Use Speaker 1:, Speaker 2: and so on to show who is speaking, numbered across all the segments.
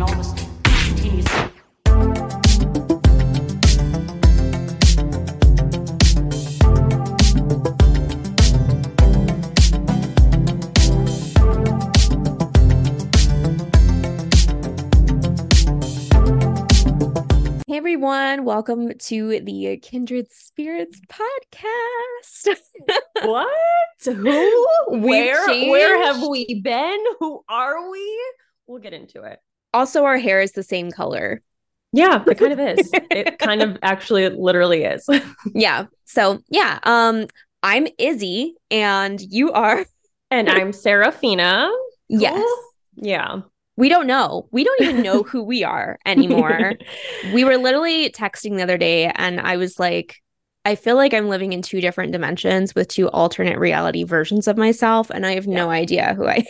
Speaker 1: and almost.
Speaker 2: Hey everyone, welcome to the Kindred Spirits podcast.
Speaker 3: What? Who?
Speaker 2: We've
Speaker 3: where? Where have we been? Who are we? We'll get into it.
Speaker 2: Also, our hair is the same color.
Speaker 3: Yeah, it kind of is. it kind of actually literally is.
Speaker 2: Yeah. So, yeah, um I'm Izzi and you are
Speaker 3: And I'm Serafina.
Speaker 2: Yes.
Speaker 3: Yeah.
Speaker 2: We don't know. We don't even know who we are anymore. we were literally texting the other day and I was like I feel like I'm living in two different dimensions with two alternate reality versions of myself and I have no idea who I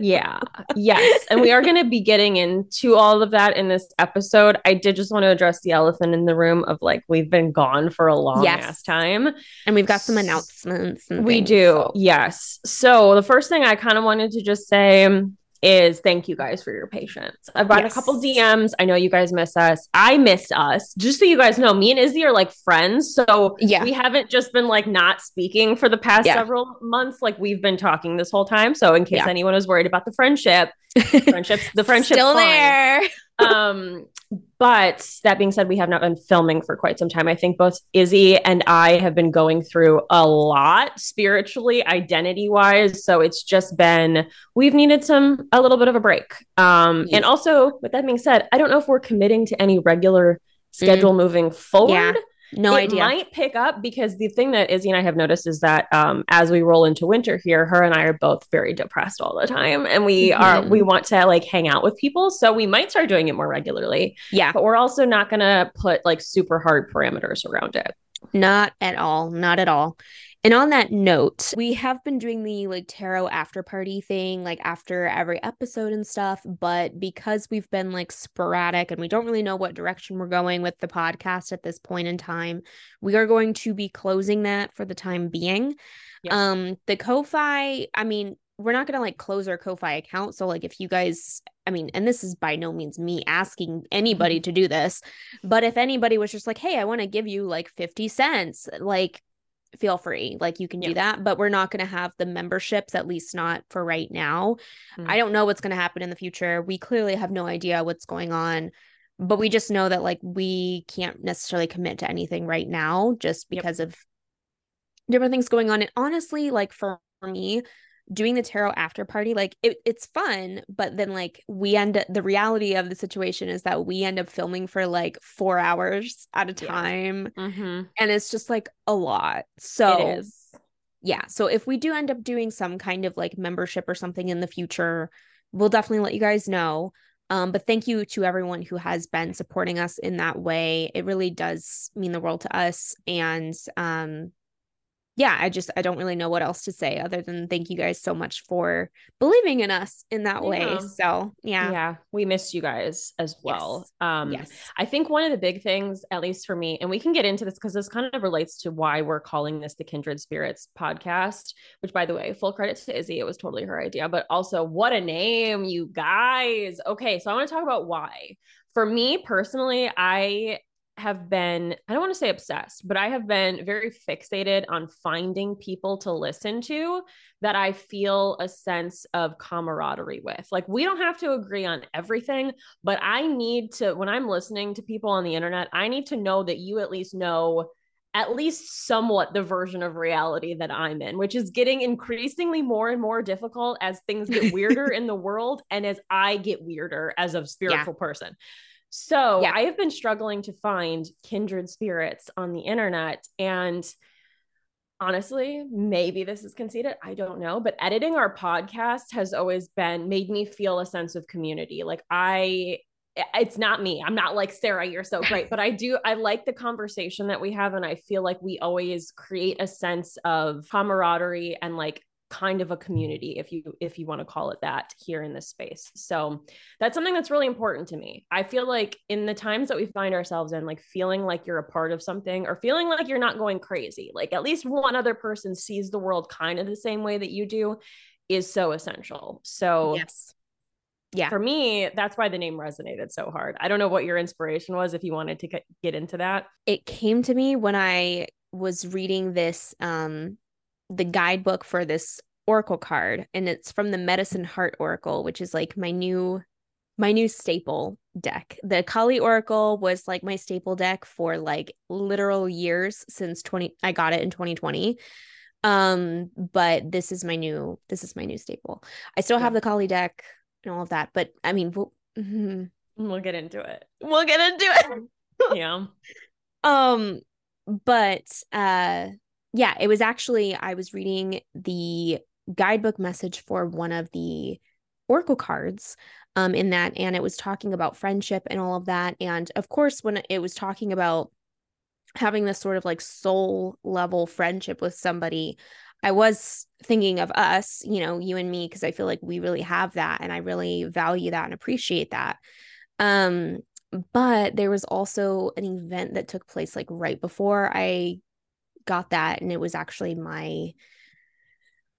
Speaker 3: yeah. Yes. And we are going to be getting into all of that in this episode. I did just want to address the elephant in the room of like, we've been gone for a long
Speaker 2: Yes.
Speaker 3: ass time.
Speaker 2: and we've got some announcements
Speaker 3: We
Speaker 2: things,
Speaker 3: do.
Speaker 2: so-
Speaker 3: Yes. So the first thing I kind of wanted to just say is thank you guys for your patience. I've got
Speaker 2: Yes.
Speaker 3: a couple DMs. I know you guys miss us. I miss us. Just so you guys know, me and Izzi are like friends. So
Speaker 2: Yeah.
Speaker 3: we haven't just been like not speaking for the past
Speaker 2: Yeah.
Speaker 3: several months. Like we've been talking this whole time. So in case
Speaker 2: Yeah.
Speaker 3: anyone is worried about the friendship, friendships, the friendship
Speaker 2: still
Speaker 3: fine
Speaker 2: there.
Speaker 3: um but that being said we have not been filming for quite some time. I think both izzi and i have been going through a lot spiritually identity wise so it's just been we've needed some a little bit of a break. Um
Speaker 2: Yeah.
Speaker 3: and also with that being said i don't know if we're committing to any regular schedule moving forward.
Speaker 2: Yeah. No idea.
Speaker 3: it
Speaker 2: idea.
Speaker 3: might pick up because the thing that Izzi and I have noticed is that um, as we roll into winter here, her and I are both very depressed all the time, and we are
Speaker 2: Mhm.
Speaker 3: we want to like hang out with people, so we might start doing it more regularly.
Speaker 2: yeah.
Speaker 3: But we're also not going to put like super hard parameters around it.
Speaker 2: Not at all. Not at all. And on that note, we have been doing the like tarot after party thing, like after every episode and stuff. But because we've been like sporadic and we don't really know what direction we're going with the podcast at this point in time, we are going to be closing that for the time being.
Speaker 3: Yes.
Speaker 2: Um, the Ko-Fi, I mean, we're not gonna like close our Ko-Fi account. So like if you guys, I mean, and this is by no means me asking anybody to do this, but if anybody was just like, hey, I want to give you like 50 cents, like feel free. Like you can do that. But we're not gonna have the memberships, at least not for right now.
Speaker 3: Mm.
Speaker 2: I don't know what's gonna happen in the future. We clearly have no idea what's going on. But we just know that like we can't necessarily commit to anything right now just
Speaker 3: Yep.
Speaker 2: because of different things going on. And honestly, like for me, doing the tarot after party, like it, it's fun, but then like we end up the reality of the situation is that we end up filming for like four hours at a
Speaker 3: Yeah.
Speaker 2: time.
Speaker 3: Mm-hmm.
Speaker 2: And it's just like a lot. So
Speaker 3: it is.
Speaker 2: yeah. So if we do end up doing some kind of like membership or something in the future, we'll definitely let you guys know. Um, but thank you to everyone who has been supporting us in that way. It really does mean the world to us. And um, yeah, I just I don't really know what else to say other than thank you guys so much for believing in us in that way. So
Speaker 3: Yeah.
Speaker 2: yeah.
Speaker 3: we missed you guys as well.
Speaker 2: Yes.
Speaker 3: Um,
Speaker 2: yes.
Speaker 3: I think one of the big things, at least for me, and we can get into this because this kind of relates to why we're calling this the Kindred Spirits podcast, which, by the way, full credit to Izzi. It was totally her idea, but also what a name, you guys. Okay. So I want to talk about why. For me personally, I have been, I don't want to say obsessed, but I have been very fixated on finding people to listen to that I feel a sense of camaraderie with. Like, we don't have to agree on everything, but I need to, when I'm listening to people on the internet, I need to know that you at least know at least somewhat the version of reality that I'm in, which is getting increasingly more and more difficult as things get weirder in the world and as I get weirder as a spiritual person. So
Speaker 2: Yeah.
Speaker 3: I have been struggling to find kindred spirits on the internet. And honestly, maybe this is conceited. I don't know. But editing our podcast has always been made me feel a sense of community. Like I it's not me. I'm not like Sarah, you're so great, but I do I like the conversation that we have and I feel like we always create a sense of camaraderie and like kind of a community if you if you want to call it that here in this space. So that's something that's really important to me. I feel like in the times that we find ourselves in like feeling like you're a part of something or feeling like you're not going crazy, like at least one other person sees the world kind of the same way that you do is so essential. So
Speaker 2: Yes. Yeah.
Speaker 3: For me, that's why the name resonated so hard. I don't know what your inspiration was if you wanted to get into that.
Speaker 2: It came to me when I was reading this um the guidebook for this oracle card and it's from the medicine heart oracle which is like my new my new staple deck. The kali oracle was like my staple deck for like literal years since 20 i got it in 2020 um but this is my new this is my new staple. I still have the kali deck and all of that but i mean we'll,
Speaker 3: mm-hmm. we'll get into it.
Speaker 2: We'll get into it.
Speaker 3: Yeah.
Speaker 2: Um but uh yeah, it was actually I was reading the guidebook message for one of the oracle cards um in that and it was talking about friendship and all of that and of course when it was talking about having this sort of like soul level friendship with somebody I was thinking of us, you know, you and me because I feel like we really have that and I really value that and appreciate that. Um but there was also an event that took place like right before I got that and it was actually my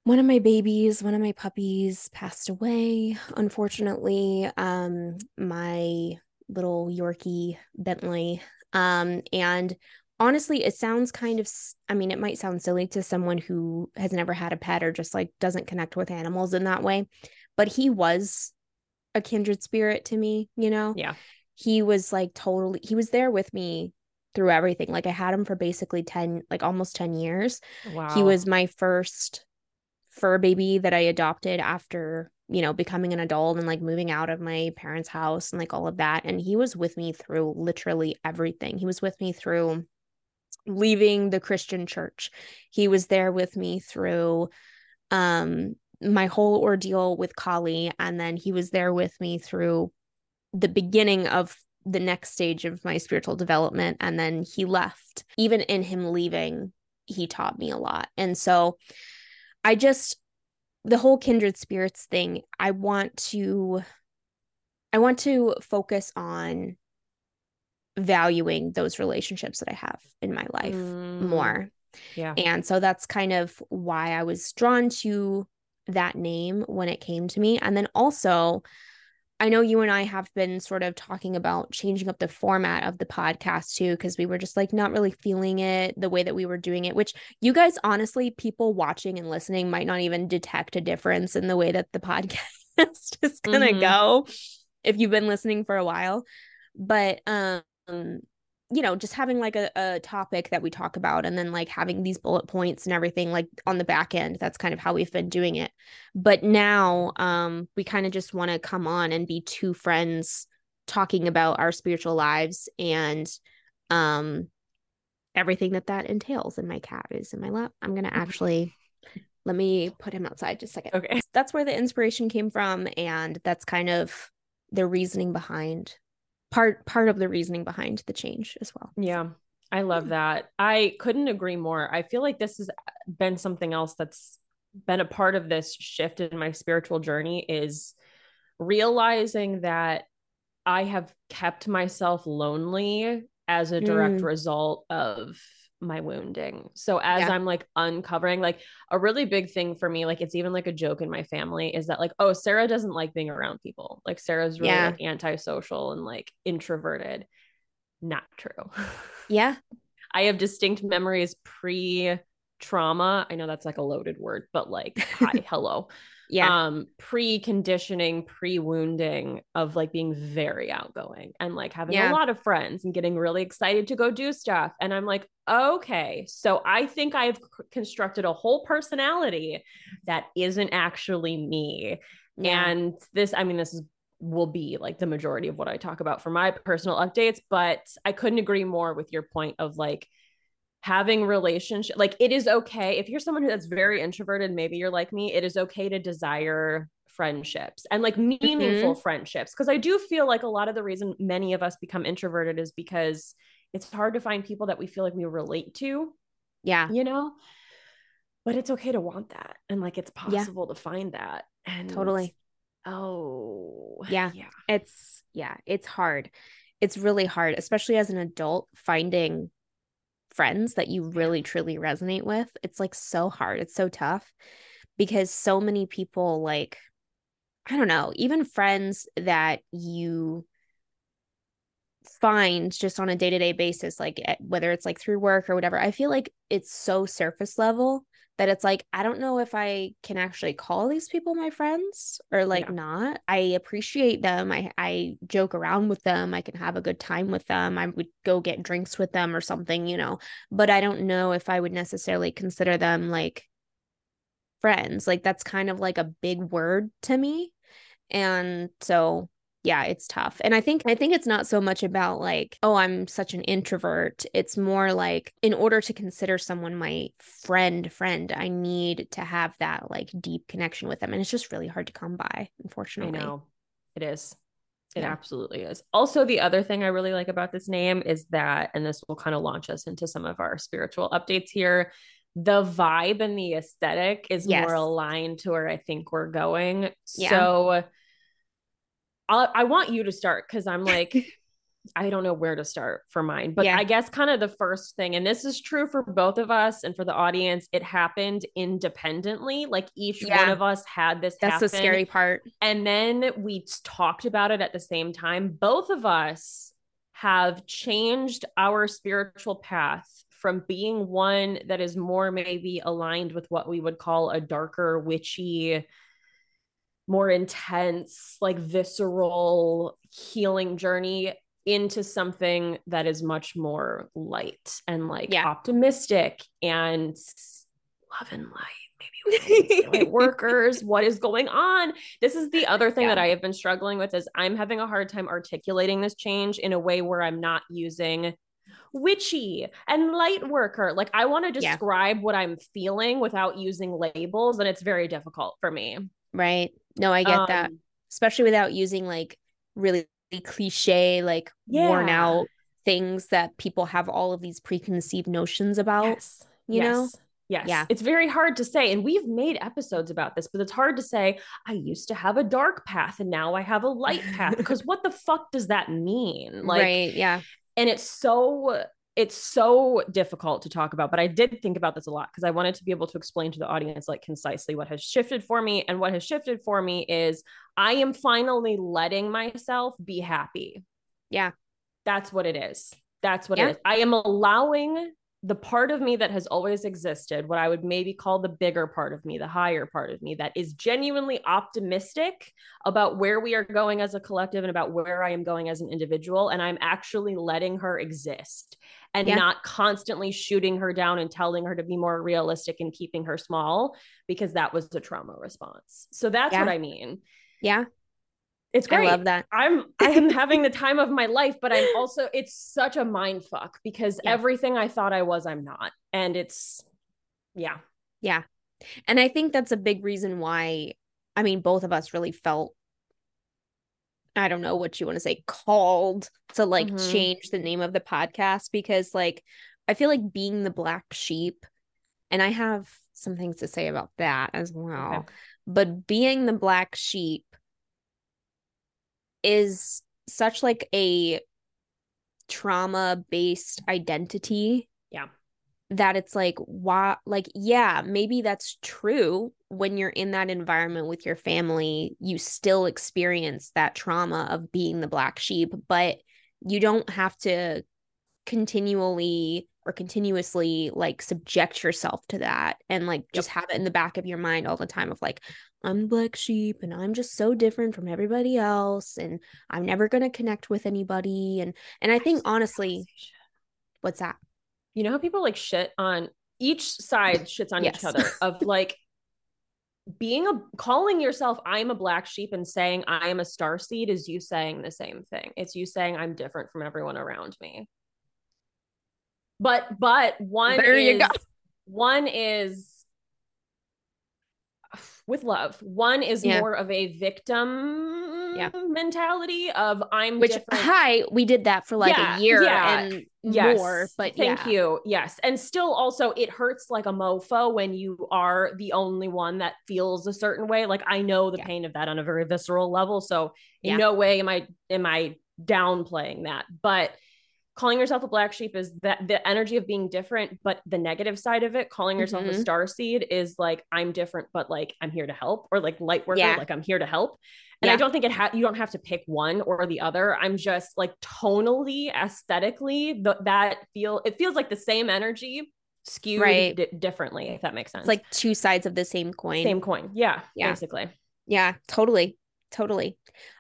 Speaker 2: one of my babies one of my puppies passed away. Unfortunately um my little yorkie bentley um and honestly it sounds kind of i mean it might sound silly to someone who has never had a pet or just like doesn't connect with animals in that way but he was a kindred spirit to me you know?
Speaker 3: Yeah.
Speaker 2: He was like totally he was there with me through everything. Like I had him for basically 10 like almost 10 years.
Speaker 3: Wow.
Speaker 2: He was my first fur baby that I adopted after, you know, becoming an adult and like moving out of my parents' house and like all of that and he was with me through literally everything. He was with me through leaving the Christian church. He was there with me through um my whole ordeal with Kali and then he was there with me through the beginning of the next stage of my spiritual development and then he left. Even in him leaving he taught me a lot. And so i just the whole kindred spirits thing i want to i want to focus on valuing those relationships that i have in my life mm. more.
Speaker 3: Yeah.
Speaker 2: And so that's kind of why i was drawn to that name when it came to me. And then also I know you and I have been sort of talking about changing up the format of the podcast too, because we were just like not really feeling it the way that we were doing it, which you guys, honestly, people watching and listening might not even detect a difference in the way that the podcast is going to mm-hmm. go if you've been listening for a while. But, um, you know, just having like a, a topic that we talk about and then like having these bullet points and everything like on the back end. That's kind of how we've been doing it. But now um we kind of just want to come on and be two friends talking about our spiritual lives and um everything that that entails and my cat is in my lap. I'm going to actually let me put him outside just a second.
Speaker 3: Okay.
Speaker 2: That's where the inspiration came from and that's kind of the reasoning behind part part of the reasoning behind the change as well.
Speaker 3: Yeah. I love that. I couldn't agree more. I feel like this has been something else that's been a part of this shift in my spiritual journey is realizing that I have kept myself lonely as a direct mm. result of my wounding. So as yeah. I'm like uncovering like a really big thing for me like it's even like a joke in my family is that like oh Sarah doesn't like being around people. Like Sarah's really yeah. like antisocial and like introverted. Not true.
Speaker 2: Yeah.
Speaker 3: I have distinct memories pre trauma. I know that's like a loaded word, but like hi, hello
Speaker 2: yeah
Speaker 3: um pre-conditioning pre-wounding of like being very outgoing and like having yeah. a lot of friends and getting really excited to go do stuff and i'm like okay so i think i've constructed a whole personality that isn't actually me yeah. and this i mean this is will be like the majority of what I talk about for my personal updates. But I couldn't agree more with your point of like having relationship like it is okay if you're someone who that's very introverted maybe you're like me it is okay to desire friendships and like meaningful mm-hmm. friendships because i do feel like a lot of the reason many of us become introverted is because it's hard to find people that we feel like we relate to
Speaker 2: yeah.
Speaker 3: you know? But it's okay to want that and like it's possible yeah. to find that and
Speaker 2: totally.
Speaker 3: Oh
Speaker 2: yeah. yeah. It's yeah it's hard. It's really hard especially as an adult finding friends that you really truly resonate with, it's like so hard. It's so tough because so many people like I don't know, even friends that you find just on a day-to-day basis like eh, whether it's like through work or whatever i feel like it's so surface level that it's like i don't know if i can actually call these people my friends or like
Speaker 3: Yeah.
Speaker 2: not. I appreciate them. I i joke around with them. I can have a good time with them. I would go get drinks with them or something you know but i don't know if i would necessarily consider them like friends. Like that's kind of like a big word to me. And so yeah it's tough and i think i think it's not so much about like oh i'm such an introvert it's more like in order to consider someone my friend friend i need to have that like deep connection with them and it's just really hard to come by unfortunately I
Speaker 3: know it is. It
Speaker 2: Yeah.
Speaker 3: absolutely is. Also, the other thing I really like about this name is that, and this will kind of launch us into some of our spiritual updates here. The vibe and the aesthetic is
Speaker 2: Yes.
Speaker 3: more aligned to where I think we're going.
Speaker 2: Yeah.
Speaker 3: So I'll, I want you to start because I'm like, I don't know where to start for mine. But
Speaker 2: Yeah.
Speaker 3: I guess kind of the first thing, and this is true for both of us and for the audience, it happened independently. Like each one of us had this
Speaker 2: that's the scary part
Speaker 3: and then we talked about it at the same time. Both of us have changed our spiritual path from being one that is more maybe aligned with what we would call a darker, witchy, more intense, like visceral healing journey into something that is much more light and like
Speaker 2: Yeah.
Speaker 3: optimistic and love and light. Maybe light workers. What is going on? This is the other thing
Speaker 2: Yeah.
Speaker 3: that I have been struggling with is I'm having a hard time articulating this change in a way where I'm not using witchy and light worker. Like I want to
Speaker 2: Yeah.
Speaker 3: describe what I'm feeling without using labels, and it's very difficult for me.
Speaker 2: right no i get that
Speaker 3: Um,
Speaker 2: especially without using like really cliche like worn out things that people have all of these preconceived notions about
Speaker 3: Yes.
Speaker 2: you know?
Speaker 3: Yes. Yes.
Speaker 2: Yeah.
Speaker 3: It's very hard to say. And we've made episodes about this, but it's hard to say, I used to have a dark path and now I have a light path. Because what the fuck does that mean? Like,
Speaker 2: right yeah
Speaker 3: and it's so it's so difficult to talk about but i did think about this a lot because i wanted to be able to explain to the audience like concisely what has shifted for me and what has shifted for me is i am finally letting myself be happy
Speaker 2: Yeah.
Speaker 3: that's what it is that's what
Speaker 2: Yeah.
Speaker 3: it is i am allowing the part of me that has always existed what i would maybe call the bigger part of me the higher part of me that is genuinely optimistic about where we are going as a collective and about where I am going as an individual. And I'm actually letting her exist and
Speaker 2: Yeah.
Speaker 3: not constantly shooting her down and telling her to be more realistic and keeping her small because that was the trauma response. So that's
Speaker 2: Yeah.
Speaker 3: what I mean.
Speaker 2: yeah
Speaker 3: It's great.
Speaker 2: i love that
Speaker 3: I'm I am having the time of my life, but I'm also it's such a mind fuck because
Speaker 2: Yeah.
Speaker 3: everything I thought I was, I'm not. And it's yeah. Yeah.
Speaker 2: And i think that's a big reason why i mean both of us really felt i don't know what you want to say called to like
Speaker 3: Mhm.
Speaker 2: change the name of the podcast because like i feel like being the black sheep and i have some things to say about that as well
Speaker 3: Okay.
Speaker 2: but being the black sheep is such like a trauma based identity
Speaker 3: Yeah.
Speaker 2: that it's like why like yeah maybe that's true when you're in that environment with your family you still experience that trauma of being the black sheep but you don't have to continually or continuously like subject yourself to that and like just have it in the back of your mind all the time of like I'm the black sheep and I'm just so different from everybody else and I'm never going to connect with anybody. And and I think honestly what's that?
Speaker 3: You know how people like shit on each side shits on
Speaker 2: Yes.
Speaker 3: each other of like being a calling yourself I'm a black sheep and saying I am a star seed is you saying the same thing. It's you saying I'm different from everyone around me. But but one
Speaker 2: There you go.
Speaker 3: one is with love. One is
Speaker 2: Yeah.
Speaker 3: more of a victim
Speaker 2: Yeah.
Speaker 3: Mm, mentality of I'm
Speaker 2: which
Speaker 3: different
Speaker 2: hi we did that for like
Speaker 3: Yeah,
Speaker 2: a year
Speaker 3: yeah,
Speaker 2: and
Speaker 3: yes.
Speaker 2: more but
Speaker 3: thank
Speaker 2: yeah.
Speaker 3: you yes and still also it hurts like a mofo when you are the only one that feels a certain way like i know the pain of that on a very visceral level so in no way am i am i downplaying that but calling yourself a black sheep is that the energy of being different, but the negative side of it, calling yourself
Speaker 2: Mhm.
Speaker 3: a star seed is like I'm different, but like I'm here to help, or like light worker,
Speaker 2: Yeah.
Speaker 3: like I'm here to help. And I don't think it ha- you don't have to pick one or the other. I'm just like tonally, aesthetically, th- that feel it feels like the same energy skewed
Speaker 2: Right.
Speaker 3: di- differently, if that makes sense.
Speaker 2: It's like two sides of the same coin.
Speaker 3: same coin. Yeah,
Speaker 2: Yeah.
Speaker 3: basically.
Speaker 2: Yeah, totally. Totally.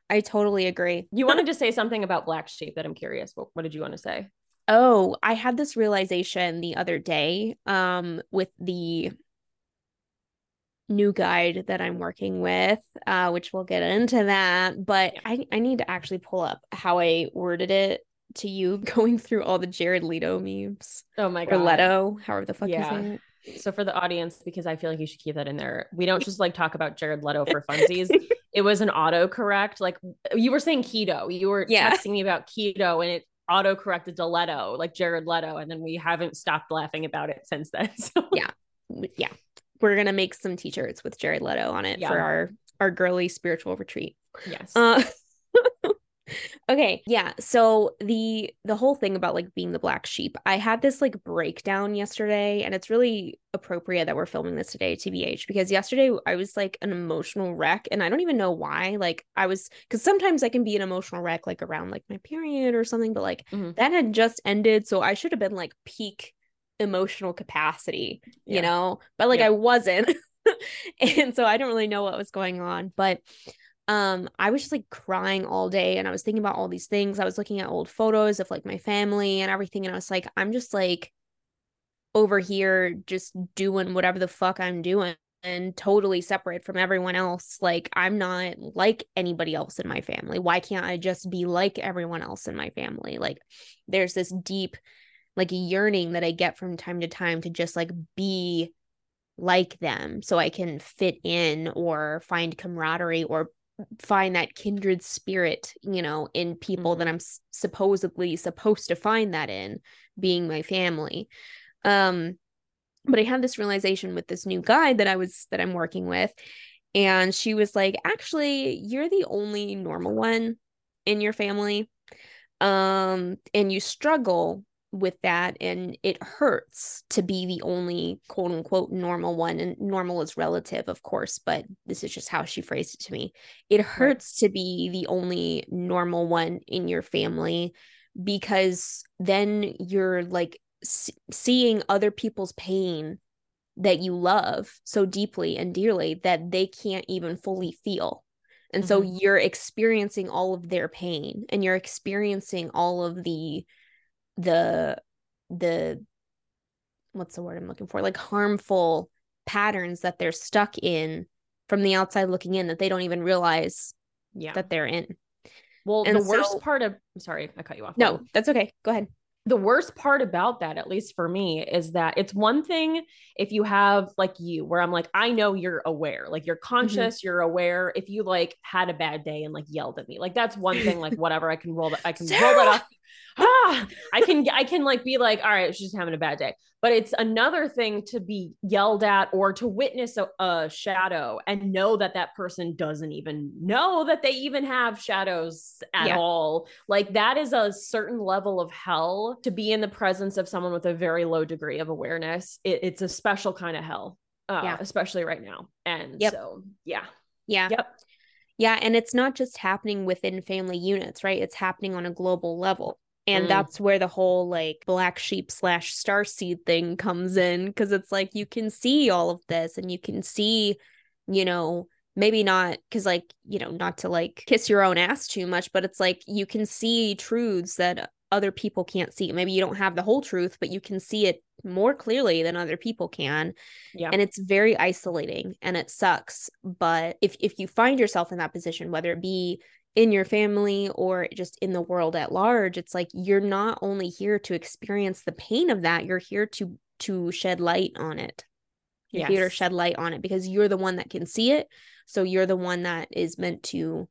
Speaker 2: I totally agree.
Speaker 3: You wanted to say something about black sheep that I'm curious. What, what did you want to say?
Speaker 2: Oh, I had this realization the other day um with the new guide that I'm working with, uh, which we'll get into that. But I, I need to actually pull up how I worded it to you going through all the Jared Leto memes.
Speaker 3: Oh my
Speaker 2: Or
Speaker 3: god.
Speaker 2: Leto, however the fuck
Speaker 3: Yeah.
Speaker 2: you say it.
Speaker 3: So for the audience, because I feel like you should keep that in there. We don't just like talk about Jared Leto for funsies. It was an autocorrect. Like you were saying keto. You were
Speaker 2: Yeah.
Speaker 3: texting me about keto and it auto corrected to Leto, like Jared Leto. And then we haven't stopped laughing about it since then. So
Speaker 2: Yeah. yeah. We're gonna make some t-shirts with Jared Leto on it
Speaker 3: Yeah.
Speaker 2: for our our girly spiritual retreat.
Speaker 3: yes.
Speaker 2: Uh okay, yeah. So the the whole thing about like being the black sheep, I had this like breakdown yesterday, and it's really appropriate that we're filming this today, TBH, because yesterday I was like an emotional wreck, and I don't even know why. Like I was because sometimes I can be an emotional wreck like around like my period or something, but like
Speaker 3: Mhm.
Speaker 2: that had just ended, so I should have been like peak emotional capacity
Speaker 3: Yeah.
Speaker 2: you know but like
Speaker 3: Yep.
Speaker 2: i wasn't and so i don't really know what was going on but um i was just like crying all day and i was thinking about all these things. I was looking at old photos of like my family and everything and i was like i'm just like over here just doing whatever the fuck i'm doing and totally separate from everyone else. Like i'm not like anybody else in my family. Why can't i just be like everyone else in my family? Like there's this deep like yearning that I get from time to time to just like be like them so I can fit in or find camaraderie or find that kindred spirit, you know, in people that I'm supposedly supposed to find that in being my family. Um but I had this realization with this new guide that I was that I'm working with and she was like, "Actually, you're the only normal one in your family." Um and you struggle with that and it hurts to be the only quote unquote normal one and normal is relative of course but this is just how she phrased it to me. It hurts to be the only normal one in your family because then you're like s- seeing other people's pain that you love so deeply and dearly that they can't even fully feel. And so mm-hmm. you're experiencing all of their pain and you're experiencing all of the the the what's the word I'm looking for? Like harmful patterns that they're stuck in from the outside looking in that they don't even realize
Speaker 3: yeah.
Speaker 2: that they're in.
Speaker 3: well,
Speaker 2: and
Speaker 3: the worst part of I'm sorry, I cut you off.
Speaker 2: No, that's okay. Go ahead.
Speaker 3: the worst part about that, at least for me, is that it's one thing if you have like you, where I'm like, I know you're aware, like you're mm-hmm. conscious, you're aware. If you like had a bad day and like yelled at me, like that's one thing, like whatever, I can roll that, I can roll that off. Ah, I can, I can like be like, all right, she's having a bad day. But it's another thing to be yelled at or to witness a, a shadow and know that that person doesn't even know that they even have shadows at
Speaker 2: Yeah.
Speaker 3: all. Like that is a certain level of hell to be in the presence of someone with a very low degree of awareness. It, it's a special kind of hell, uh,
Speaker 2: Yeah.
Speaker 3: especially right now. And
Speaker 2: Yep.
Speaker 3: so, yeah.
Speaker 2: Yeah.
Speaker 3: Yep.
Speaker 2: Yeah. And it's not just happening within family units, right? It's happening on a global level. And
Speaker 3: Mm.
Speaker 2: that's where the whole like black sheep slash star seed thing comes in. Cause it's like you can see all of this and you can see, you know, maybe not because like, you know, not to like kiss your own ass too much, but it's like you can see truths that other people can't see. Maybe you don't have the whole truth, but you can see it more clearly than other people can.
Speaker 3: Yeah.
Speaker 2: and it's very isolating and it sucks. But if if you find yourself in that position whether it be in your family or just in the world at large it's like you're not only here to experience the pain of that you're here to to shed light on it. You're here to shed light on it because you're the one that can see it. So you're the one that is meant to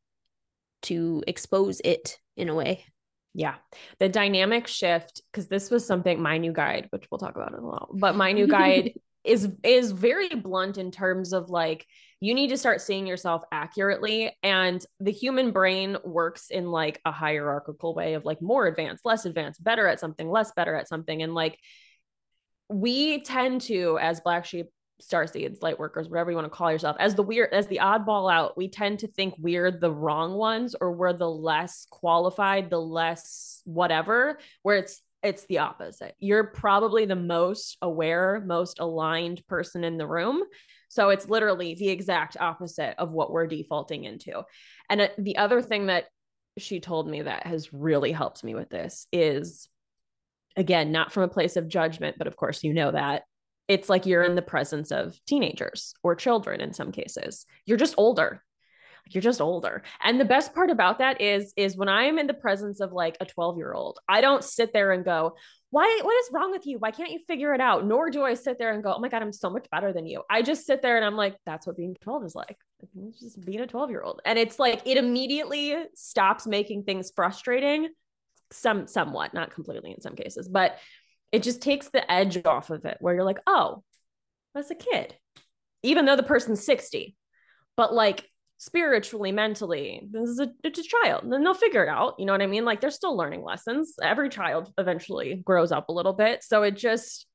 Speaker 2: to expose it in a way
Speaker 3: Yeah. The dynamic shift, because this was something my new guide, which we'll talk about in a well, but my new guide is is very blunt in terms of like you need to start seeing yourself accurately and the human brain works in like a hierarchical way of like more advanced less advanced better at something less better at something and like we tend to as black sheep star seeds light workers whatever you want to call yourself. As the weird as the oddball out we tend to think we're the wrong ones or we're the less qualified the less whatever where it's it's the opposite. You're probably the most aware most aligned person in the room. So it's literally the exact opposite of what we're defaulting into. And uh, the other thing that she told me that has really helped me with this is again not from a place of judgment but of course you know that it's like you're in the presence of teenagers or children in some cases. You're just older. You're just older. And the best part about that is is when I'm in the presence of like a 12-year-old, I don't sit there and go, "Why what is wrong with you? Why can't you figure it out?" Nor do I sit there and go, "Oh my god, I'm so much better than you." I just sit there and I'm like, "That's what being 12 is like." It's just being a 12-year-old. And it's like it immediately stops making things frustrating some somewhat, not completely in some cases, but it just takes the edge off of it where you're like, oh, that's a kid, even though the person's 60. But like spiritually, mentally, this is a, it's a child. And then they'll figure it out. You know what I mean? Like they're still learning lessons. Every child eventually grows up a little bit. So it just,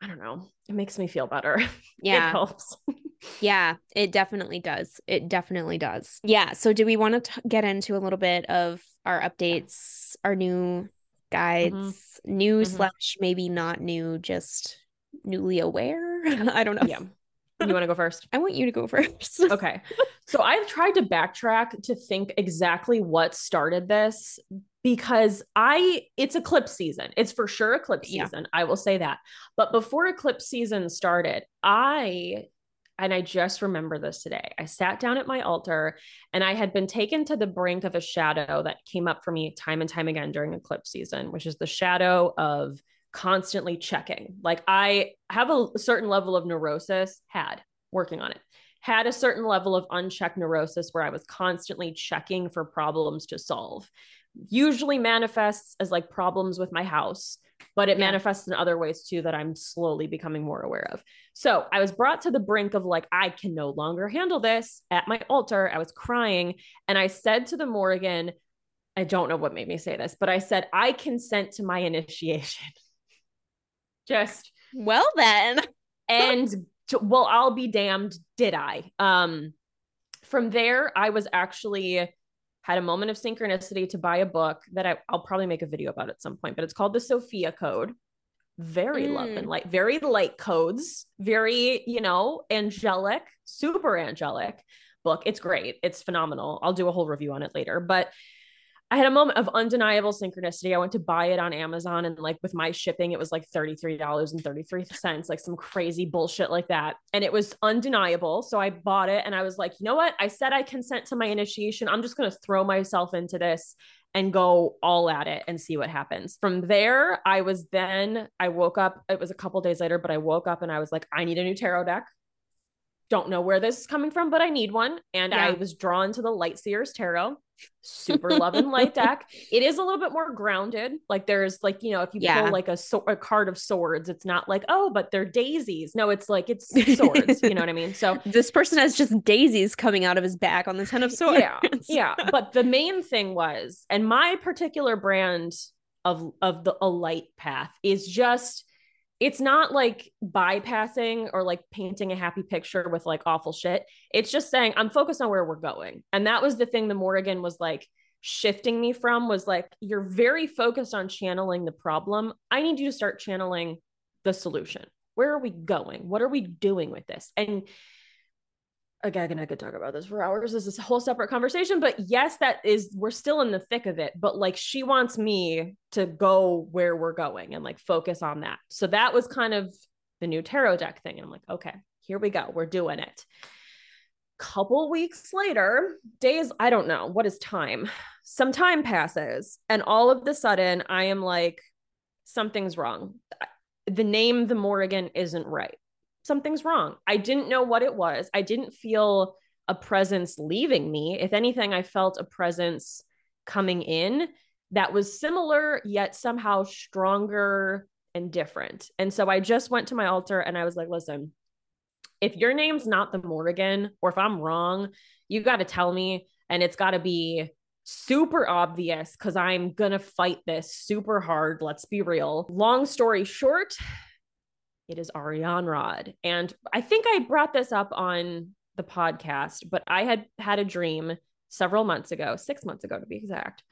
Speaker 3: I don't know, it makes me feel better.
Speaker 2: Yeah.
Speaker 3: it helps.
Speaker 2: yeah, it definitely does. It definitely does. Yeah. So, do we want to get into a little bit of our updates, our new guides, mm-hmm. new mm-hmm. slash maybe not new, just newly aware. I don't know.
Speaker 3: Yeah. You want to go first?
Speaker 2: I want you to go first.
Speaker 3: okay. So I've tried to backtrack to think exactly what started this because I it's eclipse season. It's for sure eclipse yeah. season. I will say that. But before eclipse season started, I and I just remember this today. I sat down at my altar and I had been taken to the brink of a shadow that came up for me time and time again during eclipse season, which is the shadow of constantly checking. Like I have a certain level of neurosis, had working on it, had a certain level of unchecked neurosis where I was constantly checking for problems to solve. Usually manifests as like problems with my house but it yeah. manifests in other ways too that I'm slowly becoming more aware of. So I was brought to the brink of like, I can no longer handle this at my altar. I was crying. And I said to the Morrigan, I don't know what made me say this, but I said, I consent to my initiation. Just
Speaker 2: well, then.
Speaker 3: and well, I'll be damned. Did I? Um, from there, I was actually had a moment of synchronicity to buy a book that I, will probably make a video about at some point, but it's called the Sophia Code. Very mm. love and light, very light codes, very, you know, angelic, super angelic book. It's great. It's phenomenal. I'll do a whole review on it later. But I had a moment of undeniable synchronicity. I went to buy it on Amazon and like with my shipping, it was like $33.33, like some crazy bullshit like that. And it was undeniable. So I bought it and I was like, you know what? I said I consent to my initiation. I'm just going to throw myself into this and go all at it and see what happens. From there, I was then, I woke up, it was a couple days later, but I woke up and I was like, I need a new tarot deck don't know where this is coming from, but I need one. And yeah. I was drawn to the Light Seers Tarot. Super love and light deck. It is a little bit more grounded. Like there's like, you know, if you yeah. pull like a, so- a card of swords, it's not like, oh, but they're daisies. No, it's like it's swords. you know what I mean? So
Speaker 2: this person has just daisies coming out of his back on the Ten of Swords.
Speaker 3: Yeah. Yeah. but the main thing was, and my particular brand of of the a light path is just it's not like bypassing or like painting a happy picture with like awful shit. It's just saying I'm focused on where we're going. And that was the thing the Morrigan was like shifting me from was like you're very focused on channeling the problem. I need you to start channeling the solution. Where are we going? What are we doing with this? And again, and I could talk about this for hours. This is a whole separate conversation. But yes, that is, we're still in the thick of it. But like, she wants me to go where we're going and like focus on that. So that was kind of the new tarot deck thing. And I'm like, okay, here we go. We're doing it. Couple weeks later, days, I don't know, what is time? Some time passes. And all of the sudden, I am like, something's wrong. The name, the Morrigan, isn't right something's wrong. I didn't know what it was. I didn't feel a presence leaving me. If anything, I felt a presence coming in that was similar, yet somehow stronger and different. And so I just went to my altar and I was like, listen, if your name's not the Morrigan, or if I'm wrong, you got to tell me. And it's got to be super obvious because I'm going to fight this super hard. Let's be real. Long story short, it is Arianrhod. And I think I brought this up on the podcast, but I had had a dream several months ago, six months ago to be exact,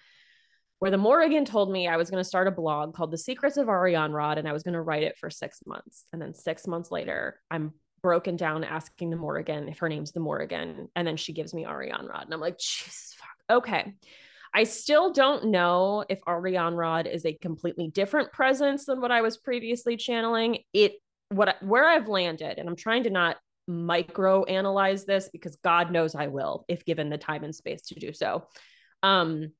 Speaker 3: where the Morrigan told me I was going to start a blog called The Secrets of Arianrhod and I was going to write it for six months. And then six months later, I'm broken down asking the Morrigan if her name's the Morrigan. And then she gives me Arianrhod. And I'm like, Jesus, fuck. Okay. I still don't know if Arianrhod is a completely different presence than what I was previously channeling. It what where I've landed, and I'm trying to not micro analyze this because God knows I will if given the time and space to do so. Um,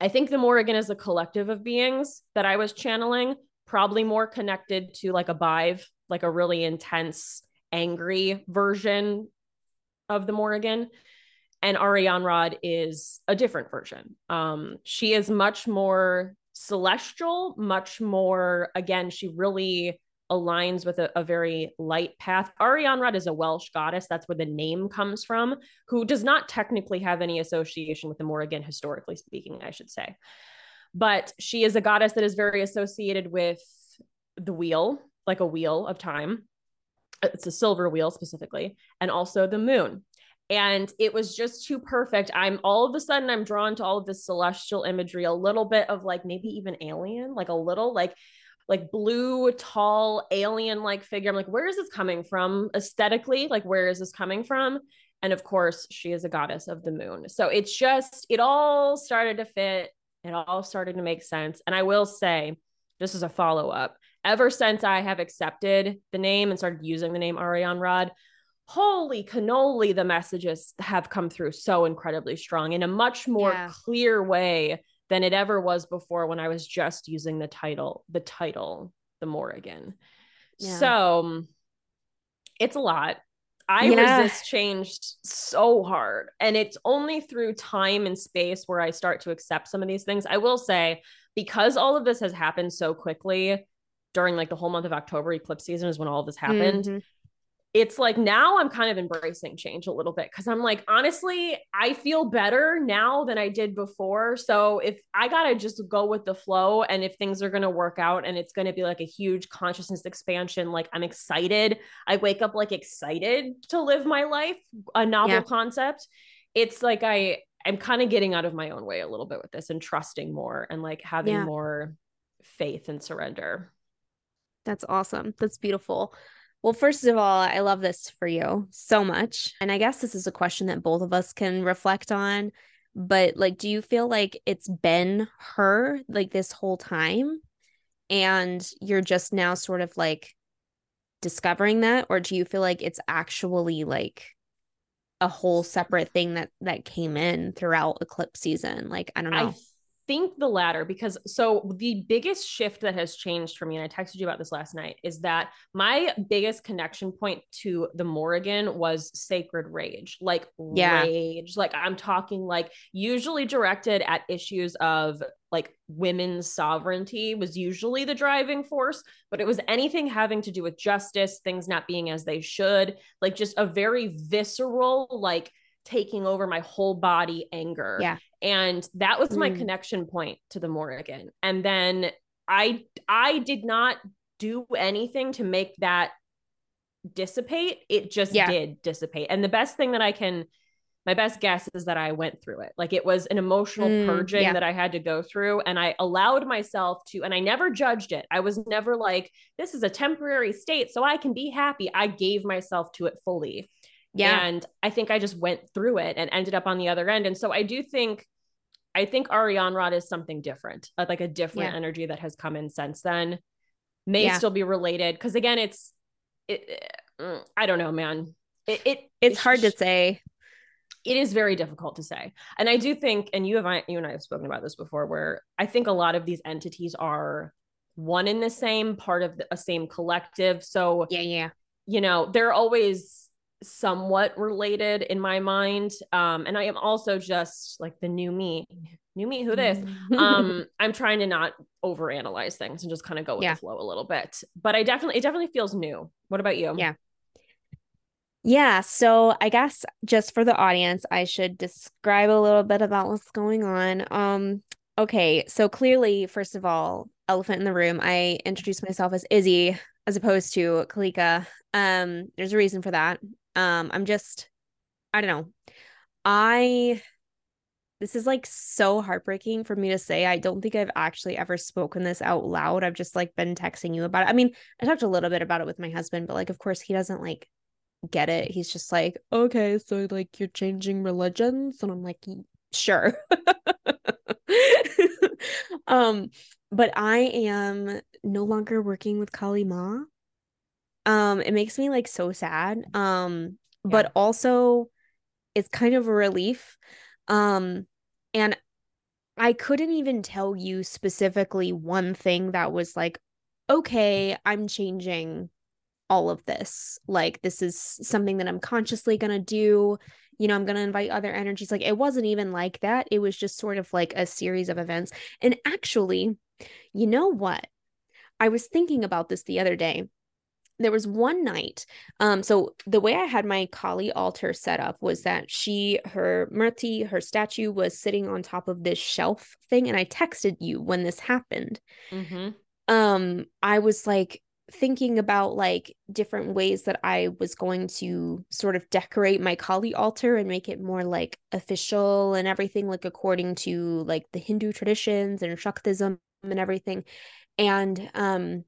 Speaker 3: I think the Morrigan is a collective of beings that I was channeling, probably more connected to like a Badb, like a really intense, angry version of the Morrigan. And Arianrhod is a different version. Um, she is much more celestial, much more, again, she really aligns with a, a, very light path. Arianrhod is a Welsh goddess. That's where the name comes from, who does not technically have any association with the Morrigan, historically speaking, I should say. But she is a goddess that is very associated with the wheel, like a wheel of time. It's a silver wheel specifically, and also the moon. And it was just too perfect. I'm all of a sudden I'm drawn to all of this celestial imagery, a little bit of like maybe even alien, like a little like like blue, tall, alien like figure. I'm like, where is this coming from aesthetically? Like, where is this coming from? And of course, she is a goddess of the moon. So it's just, it all started to fit. It all started to make sense. And I will say, just as a follow up, ever since I have accepted the name and started using the name Arianrhod, holy cannoli, the messages have come through so incredibly strong in a much more yeah. clear way than it ever was before when I was just using the title, the title, the Morrigan. Yeah. So it's a lot. I yeah. resist change so hard. And it's only through time and space where I start to accept some of these things. I will say, because all of this has happened so quickly during like the whole month of October, eclipse season is when all of this happened. Mm-hmm it's like now I'm kind of embracing change a little bit because I'm like, honestly, I feel better now than I did before. So if I got to just go with the flow and if things are going to work out and it's going to be like a huge consciousness expansion, like I'm excited. I wake up like excited to live my life, a novel yeah. concept. It's like I, I'm kind of getting out of my own way a little bit with this and trusting more and like having yeah. more faith and surrender.
Speaker 2: That's awesome. That's beautiful. Well, first of all, I love this for you so much. And I guess this is a question that both of us can reflect on. But like, do you feel like it's been her like this whole time? And you're just now sort of like discovering that? Or do you feel like it's actually like a whole separate thing that that came in throughout eclipse season? Like, I don't know.
Speaker 3: I think the latter because so the biggest shift that has changed for me and i texted you about this last night is that my biggest connection point to the morrigan was sacred rage like yeah. rage. Like i'm talking like usually directed at issues of like women's sovereignty was usually the driving force but it was anything having to do with justice things not being as they should like just a very visceral like taking over my whole body anger.
Speaker 2: Yeah
Speaker 3: and that was my mm. connection point to the Morrigan. And then I I did not do anything to make that dissipate. It just yeah. did dissipate. And the best thing that I can my best guess is that I went through it. Like it was an emotional mm, purging yeah. that I had to go through. And I allowed myself to, and I never judged it. I was never like, this is a temporary state, so I can be happy. I gave myself to it fully. Yeah. And I think I just went through it and ended up on the other end. And so I do think, I think Arianrhod is something different, uh, like a different yeah. energy that has come in since then. May yeah. still be related. Cause again, it's, it, mm, I don't know, man. It, it
Speaker 2: it's, it's hard to say.
Speaker 3: It is very difficult to say. And I do think, and you have, you and I have spoken about this before, where I think a lot of these entities are one in the same part of the, a same collective. So
Speaker 2: yeah, yeah.
Speaker 3: You know, they're always somewhat related in my mind. Um, and I am also just like the new me, new me, who this? um, I'm trying to not overanalyze things and just kind of go with
Speaker 2: Yeah.
Speaker 3: the flow a little bit. But I definitely, it definitely feels new. What about you?
Speaker 2: Yeah. Yeah, so I guess just for the audience, I should describe a little bit about what's going on. Um, okay, so clearly, first of all, elephant in the room, I introduced myself as Izzi as opposed to Kalika. Um, there's a reason for that. Um, I'm just, I don't know. I this is like so heartbreaking for me to say. I don't think I've actually ever spoken this out loud. I've just like been texting you about it. I mean, I talked a little bit about it with my husband, but like, of course, he doesn't like get it. He's just like, okay, so like you're changing religions, and I'm like, sure. um, but I am no longer working with Kali Ma. Um, it makes me like so sad. Um, but also it's kind of a relief. Um, and I couldn't even tell you specifically one thing that was like, okay, I'm changing all of this. Like, this is something that I'm consciously going to do. You know, I'm going to invite other energies. Like, it wasn't even like that. It was just sort of like a series of events. And actually, you know what? I was thinking about this the other day. There was one night. Um, so the way I had my Kali altar set up was that she, her Murti, her statue was sitting on top of this shelf thing. And I texted you when this happened
Speaker 3: Mm-hmm.
Speaker 2: um i was like thinking about like different ways that i was going to sort of decorate my kali altar and make it more like official and everything like according to like the hindu traditions and shaktism and everything and um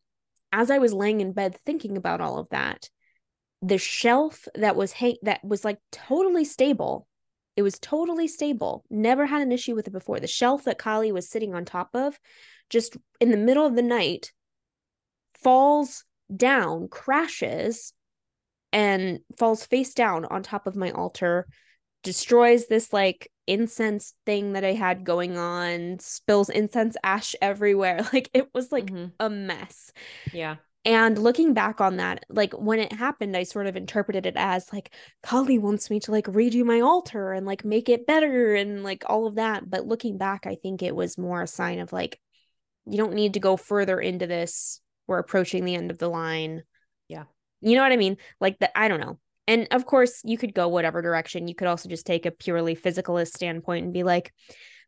Speaker 2: as i was laying in bed thinking about all of that the shelf that was hang- that was like totally stable it was totally stable never had an issue with it before. The shelf that kali was sitting on top of just in the middle of the night falls down, crashes, and falls face down on top of my altar, destroys this like incense thing that I had going on, spills incense ash everywhere. Like it was like
Speaker 3: Mhm.
Speaker 2: a mess.
Speaker 3: Yeah.
Speaker 2: And looking back on that, like when it happened, I sort of interpreted it as like Kali wants me to like redo my altar and like make it better and like all of that. But looking back, I think it was more a sign of like, you don't need to go further into this. We're approaching the end of the line.
Speaker 3: Yeah.
Speaker 2: You know what I mean? Like that, I don't know. And of course, you could go whatever direction. You could also just take a purely physicalist standpoint and be like,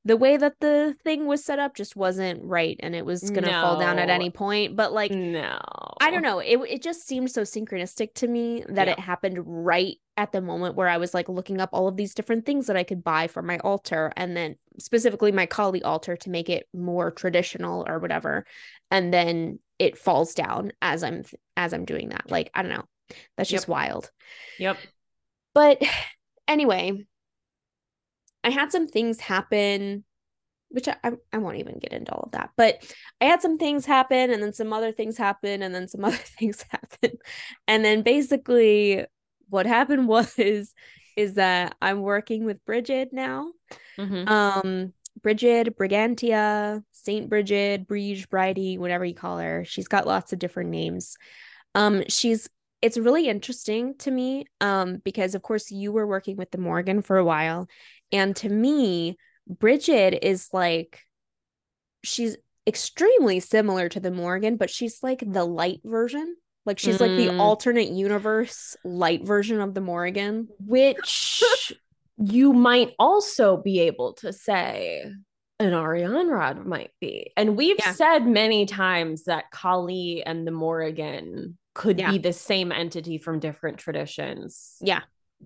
Speaker 2: the way that the thing was set up just wasn't right and it was going to fall down at any point. But like,
Speaker 3: no.
Speaker 2: I don't know. It it just seemed so synchronistic to me that
Speaker 3: Yeah.
Speaker 2: it happened right at the moment where I was like looking up all of these different things that I could buy for my altar and then specifically my Kali altar to make it more traditional or whatever. And then it falls down as I'm as I'm doing that. Like, I don't know. That's just
Speaker 3: Yep.
Speaker 2: wild.
Speaker 3: Yep.
Speaker 2: But anyway, I had some things happen, which I, I, I won't even get into all of that. But I had some things happen, and then some other things happen, and then some other things happen. And then basically, what happened was is that I'm working with Bridget now.
Speaker 3: Mhm.
Speaker 2: Um, Bridget, Brigantia, Saint Bridget, Brige, Bridie, whatever you call her. She's got lots of different names. Um, she's it's really interesting to me, um, because of course you were working with the Morrigan for a while, and to me, Bridget is like she's extremely similar to the Morrigan, but she's like the light version. Like she's like the
Speaker 3: Mm.
Speaker 2: alternate universe light version of the Morrigan.
Speaker 3: Which you might also be able to say an Arianrhod might be. And we've
Speaker 2: Yeah.
Speaker 3: said many times that Kali and the Morrigan could
Speaker 2: Yeah.
Speaker 3: be the same entity from different traditions.
Speaker 2: Yeah.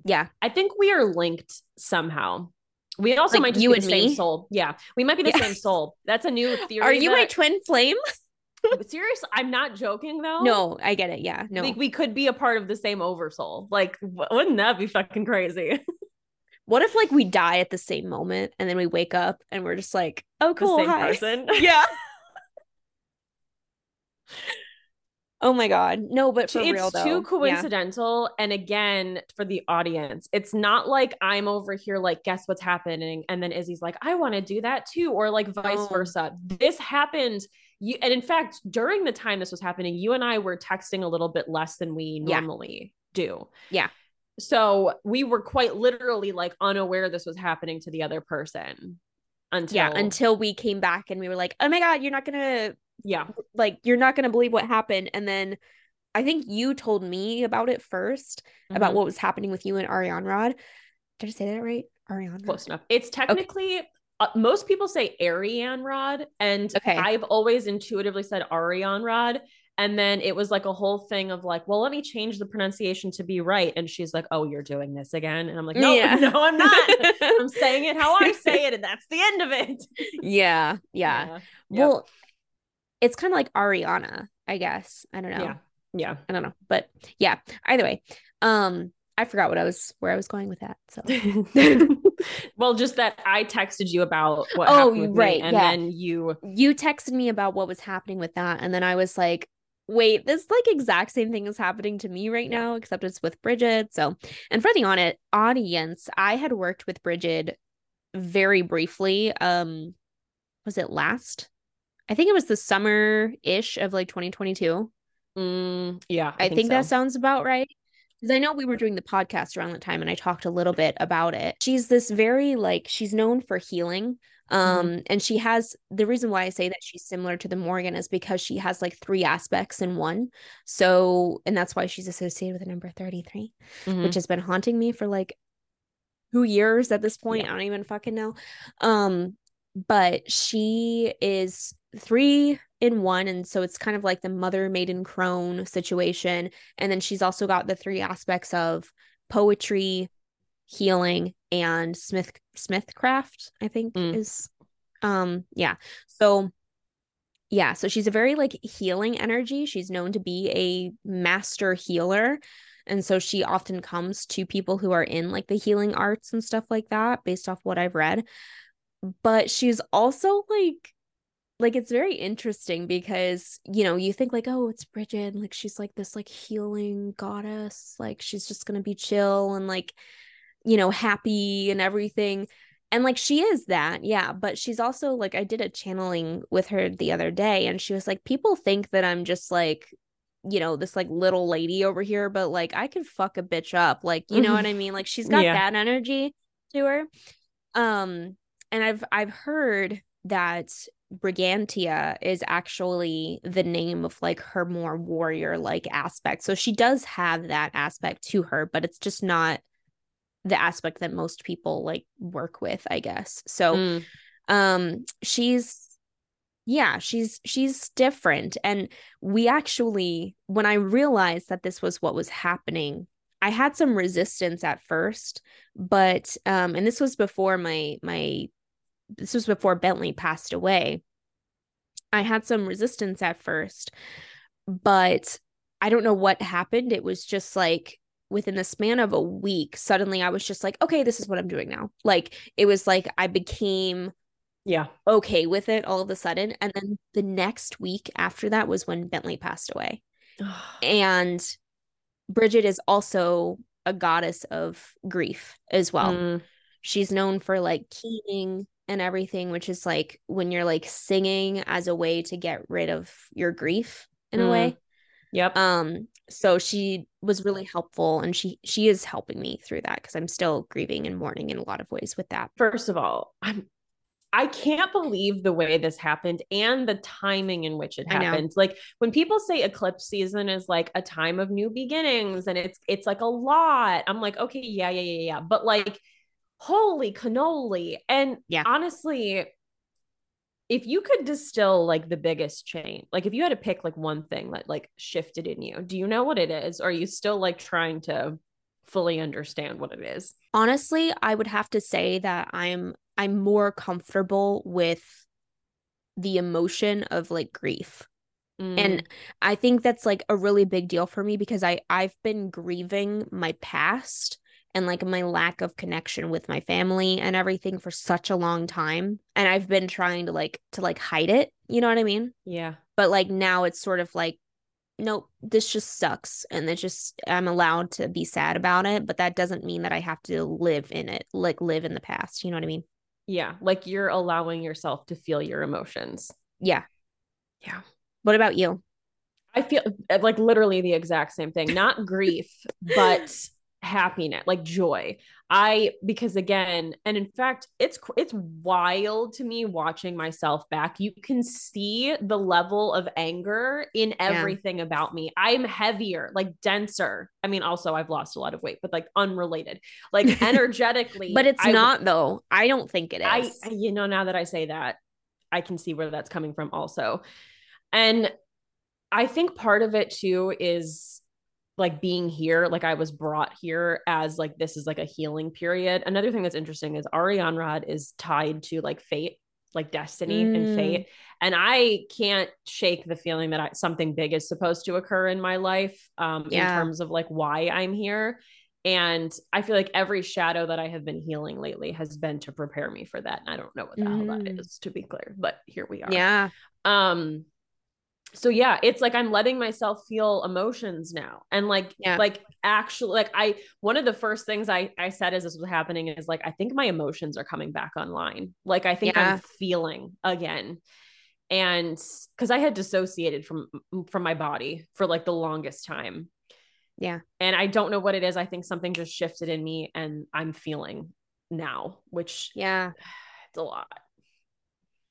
Speaker 2: Yeah.
Speaker 3: I think we are linked somehow. We also
Speaker 2: Like
Speaker 3: might
Speaker 2: you
Speaker 3: be
Speaker 2: and
Speaker 3: the same
Speaker 2: me?
Speaker 3: soul. Yeah, we might be the
Speaker 2: Yeah.
Speaker 3: same soul. That's a new theory.
Speaker 2: Are you my twin flame?
Speaker 3: Seriously, I'm not joking though.
Speaker 2: No, I get it. Yeah. No.
Speaker 3: Like we could be a part of the same oversoul. Like, wouldn't that be fucking crazy?
Speaker 2: What if like we die at the same moment and then we wake up and we're just like, oh cool,
Speaker 3: same
Speaker 2: hi.
Speaker 3: person.
Speaker 2: Yeah. Oh my god. No, but for
Speaker 3: it's
Speaker 2: real though.
Speaker 3: too
Speaker 2: yeah.
Speaker 3: coincidental. And again, for the audience, it's not like I'm over here like, guess what's happening, and then Izzi's like, I want to do that too, or like vice
Speaker 2: No.
Speaker 3: versa. This happened. You and in fact, during the time this was happening, you and I were texting a little bit less than we
Speaker 2: Yeah.
Speaker 3: normally do.
Speaker 2: Yeah.
Speaker 3: So we were quite literally like unaware this was happening to the other person until
Speaker 2: yeah, until we came back and we were like, "Oh my god, you're not going to
Speaker 3: yeah.
Speaker 2: like you're not going to believe what happened." And then I think you told me about it 1st about
Speaker 3: Mhm.
Speaker 2: what was happening with you and Arianrhod. Did I say that right? Arianrhod.
Speaker 3: close enough. It's technically uh, most people say Arianrhod, and
Speaker 2: Okay.
Speaker 3: I've always intuitively said Arianrhod. And then it was like a whole thing of like, well, let me change the pronunciation to be right. And she's like, oh, you're doing this again. And I'm like, no,
Speaker 2: Yeah.
Speaker 3: no, I'm not. I'm saying it how I say it, and that's the end of it.
Speaker 2: yeah, yeah.
Speaker 3: Yep.
Speaker 2: Well, it's kind of like Ariana, I guess. I don't know.
Speaker 3: yeah, yeah.
Speaker 2: I don't know. But yeah, either way. Um I forgot what I was where I was going with that. So
Speaker 3: well, just that I texted you about what
Speaker 2: Oh,
Speaker 3: happened with me,
Speaker 2: right,
Speaker 3: and
Speaker 2: yeah.
Speaker 3: then you
Speaker 2: you texted me about what was happening with that and then I was like, wait, this like exact same thing is happening to me right
Speaker 3: Yeah.
Speaker 2: now except it's with Bridget. So, and for the on it audience, I had worked with Bridget very briefly. Um was it last? I think it was the summer-ish of like 2022.
Speaker 3: Mm, yeah,
Speaker 2: I, think,
Speaker 3: so.
Speaker 2: that sounds about right. Because I know we were doing the podcast around that time and I talked a little bit about it. She's this very like she's known for healing. Um and she has the reason why I say that she's similar to the Morrigan is because she has like three aspects in one. So and that's why she's associated with the number 33,
Speaker 3: Mhm.
Speaker 2: which has been haunting me for like two years at this point.
Speaker 3: Yeah.
Speaker 2: I don't even fucking know. Um but she is three in one and so it's kind of like the mother maiden crone situation. And then she's also got the three aspects of poetry healing and smith smithcraft i think
Speaker 3: Mm.
Speaker 2: is um yeah. So yeah so she's a very like healing energy. She's known to be a master healer. And so she often comes to people who are in like the healing arts and stuff like that based off what i've read but she's also like like it's very interesting because you know you think like oh it's Bridget and like she's like this like healing goddess like she's just gonna be chill and like you know happy and everything. And like she is that yeah but she's also like I did a channeling with her the other day and she was like people think that I'm just like you know this like little lady over here but like I can fuck a bitch up. Like you know what I mean? Like she's got
Speaker 3: Yeah.
Speaker 2: that energy to her. Um and I've I've heard that Brigantia is actually the name of like her more warrior like aspect. So she does have that aspect to her, but it's just not the aspect that most people like work with, I guess. So
Speaker 3: Mm.
Speaker 2: um she's yeah, she's she's different and we actually when I realized that this was what was happening, I had some resistance at first, but um and this was before my my this was before Bentley passed away. I had some resistance at first, but I don't know what happened. It was just like within the span of a week, suddenly I was just like, okay, this is what I'm doing now. Like it was like I became
Speaker 3: Yeah.
Speaker 2: okay with it all of a sudden. And then the next week after that was when Bentley passed away. And Bridget is also a goddess of grief as well
Speaker 3: Mm,
Speaker 2: she's known for like keening and everything which is like when you're like singing as a way to get rid of your grief in a
Speaker 3: Mm.
Speaker 2: way
Speaker 3: yep.
Speaker 2: um so she was really helpful and she she is helping me through that because i'm still grieving and mourning in a lot of ways with that
Speaker 3: First of all, I'm I can't believe the way this happened and the timing in which it happened. Like when people say eclipse season is like a time of new beginnings and it's it's like a lot. I'm like, okay, yeah, yeah, yeah, yeah. But like holy cannoli. And
Speaker 2: Yeah.
Speaker 3: honestly, if you could distill like the biggest change, like if you had to pick like one thing that like shifted in you, do you know what it is? Or are you still like trying to fully understand what it is?
Speaker 2: honestly i would have to say that i'm i'm more comfortable with the emotion of like grief
Speaker 3: Mm,
Speaker 2: and i think that's like a really big deal for me because i i've been grieving my past and like my lack of connection with my family and everything for such a long time and i've been trying to like to like hide it you know what i mean
Speaker 3: yeah.
Speaker 2: but like now it's sort of like nope this just sucks and it's just i'm allowed to be sad about it but that doesn't mean that i have to live in it like live in the past you know what i mean
Speaker 3: Yeah, like you're allowing yourself to feel your emotions.
Speaker 2: yeah
Speaker 3: Yeah.
Speaker 2: what about you
Speaker 3: I feel like literally the exact same thing. Not grief, but happiness like joy. I because again and in fact it's it's wild to me watching myself back. You can see the level of anger in everything yeah. about me. I'm heavier like denser. I mean also i've lost a lot of weight but like unrelated. Like energetically
Speaker 2: but it's I, not though. I don't think it
Speaker 3: is. i you know now that i say that i can see where that's coming from also. And i think part of it too is like being here, like I was brought here as like this is like a healing period. Another thing that's interesting is Arianrhod is tied to like fate, like destiny mm. and fate. And I can't shake the feeling that I, something big is supposed to occur in my life um, yeah. in terms of like why I'm here. And I feel like every shadow that I have been healing lately has been to prepare me for that. And I don't know what the mm. hell that mm. to be clear, but here we are.
Speaker 2: Yeah.
Speaker 3: Um, so yeah it's like i'm letting myself feel emotions now and like yeah. like actually like i one of the first things i i said as this was happening is like i think my emotions are coming back online. Like i think yeah. i'm feeling again. And because i had dissociated from from my body for like the longest time.
Speaker 2: Yeah.
Speaker 3: And i don't know what it is. I think something just shifted in me and i'm feeling now which
Speaker 2: yeah.
Speaker 3: it's a lot.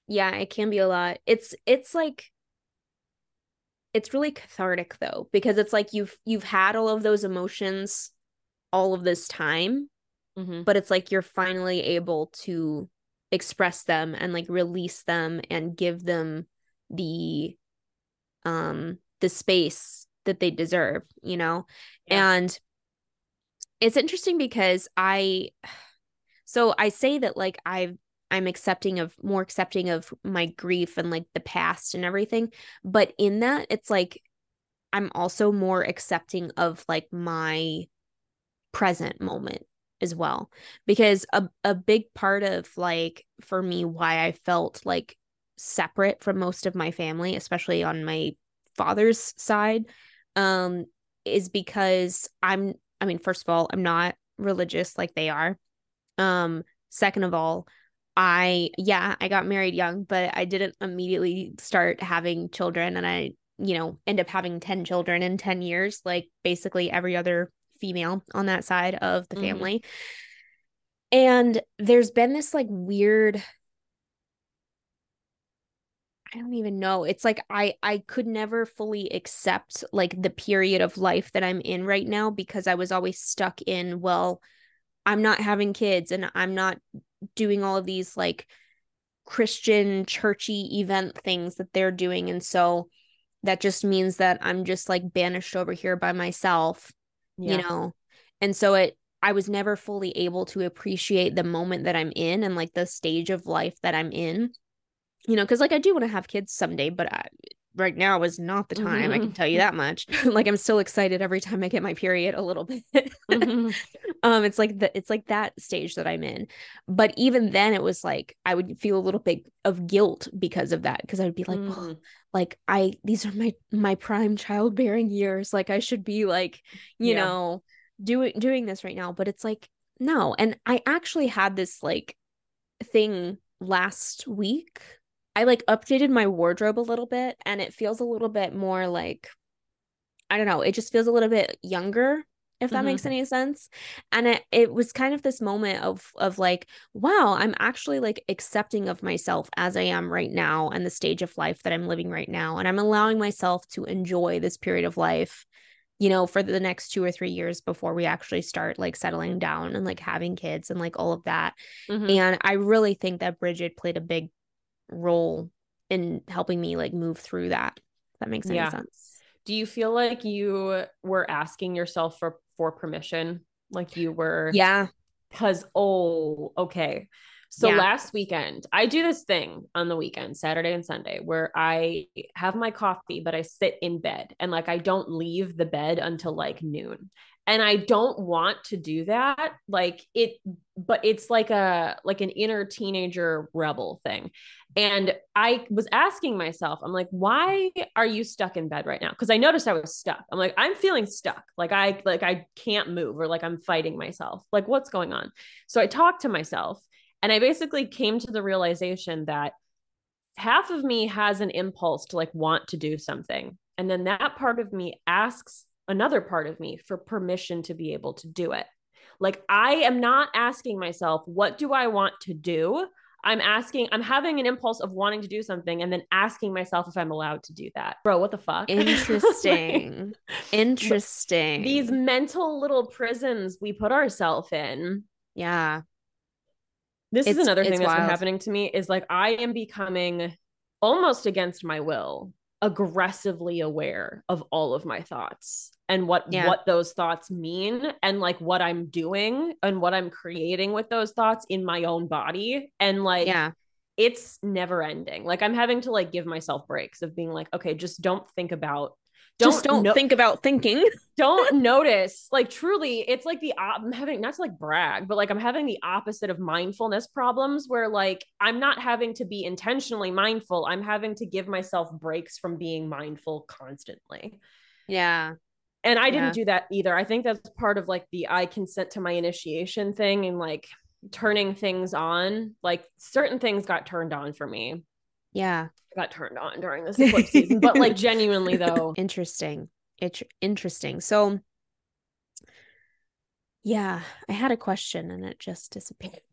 Speaker 2: Yeah it can be a lot. It's it's like it's really cathartic though because it's like you've you've had all of those emotions all of this time mm-hmm. but it's like you're finally able to express them and like release them and give them the um the space that they deserve you know yeah. and it's interesting because i so i say that like i've I'm accepting of more accepting of my grief and like the past and everything. But in that, it's like I'm also more accepting of like my present moment as well. Because a, a big part of like for me why I felt like separate from most of my family, especially on my father's side, um, is because I'm I mean, first of all, I'm not religious like they are. Um, second of all, I, yeah, I got married young, but I didn't immediately start having children. And I, you know, end up having 10 children in 10 years, like basically every other female on that side of the mm-hmm. family. And there's been this like weird I don't even know. It's like I I could never fully accept like the period of life that I'm in right now because I was always stuck in well I'm not having kids and I'm not doing all of these like Christian churchy event things that they're doing. And so that just means that I'm just like banished over here by myself, yeah. you know? And so it, I was never fully able to appreciate the moment that I'm in and like the stage of life that I'm in, you know, because like I do want to have kids someday, but I, right now is not the time. Mm-hmm. I can tell you that much. like I'm still excited every time I get my period a little bit. mm-hmm. Um it's like the it's like that stage that I'm in. But even then it was like I would feel a little bit of guilt because of that because I would be like, mm. like I these are my my prime childbearing years. Like I should be like, you yeah. know, doing doing this right now, but it's like no. And I actually had this like thing last week I like updated my wardrobe a little bit and it feels a little bit more like I don't know, it just feels a little bit younger if that mm-hmm. makes any sense. And it it was kind of this moment of of like, wow, I'm actually like accepting of myself as I am right now and the stage of life that I'm living right now and I'm allowing myself to enjoy this period of life you know for the next 2 or 3 years before we actually start like settling down and like having kids and like all of that. Mm-hmm. And I really think that Bridget played a big role in helping me like move through that. that makes any yeah. sense.
Speaker 3: Do you feel like you were asking yourself for for permission? Like you were
Speaker 2: Yeah.
Speaker 3: Cuz oh, okay. So yeah. last weekend, I do this thing on the weekend, Saturday and Sunday, where I have my coffee, but I sit in bed and like I don't leave the bed until like noon and i don't want to do that like it but it's like a like an inner teenager rebel thing. And i was asking myself i'm like why are you stuck in bed right now? Because i noticed i was stuck. I'm like i'm feeling stuck. Like i like i can't move or like i'm fighting myself. Like what's going on? So i talked to myself and i basically came to the realization that half of me has an impulse to like want to do something. And then that part of me asks another part of me for permission to be able to do it. Like I am not asking myself, what do I want to do? I'm asking, I'm having an impulse of wanting to do something and then asking myself if I'm allowed to do that. Bro, what the fuck?
Speaker 2: Interesting. Interesting.
Speaker 3: These mental little prisons we put ourselves in.
Speaker 2: yeah.
Speaker 3: This is another thing
Speaker 2: it's
Speaker 3: that's been happening to me is like I am becoming almost against my will aggressively aware of all of my thoughts and what
Speaker 2: Yeah.
Speaker 3: what those thoughts mean and like what I'm doing and what I'm creating with those thoughts in my own body and like
Speaker 2: Yeah.
Speaker 3: it's never ending. Like I'm having to like give myself breaks of being like okay just don't think about don't
Speaker 2: Just don't
Speaker 3: no-
Speaker 2: think about thinking.
Speaker 3: don't notice like truly it's like the op- i'm having not to like brag but like i'm having the opposite of mindfulness problems where like i'm not having to be intentionally mindful i'm having to give myself breaks from being mindful constantly
Speaker 2: Yeah.
Speaker 3: And i didn't
Speaker 2: Yeah.
Speaker 3: do that either i think that's part of like the i consent to my initiation thing and like turning things on like certain things got turned on for me
Speaker 2: Yeah.
Speaker 3: got turned on during this eclipse season but like genuinely though
Speaker 2: Interesting. It's interesting. So, yeah, I had a question and it just disappeared.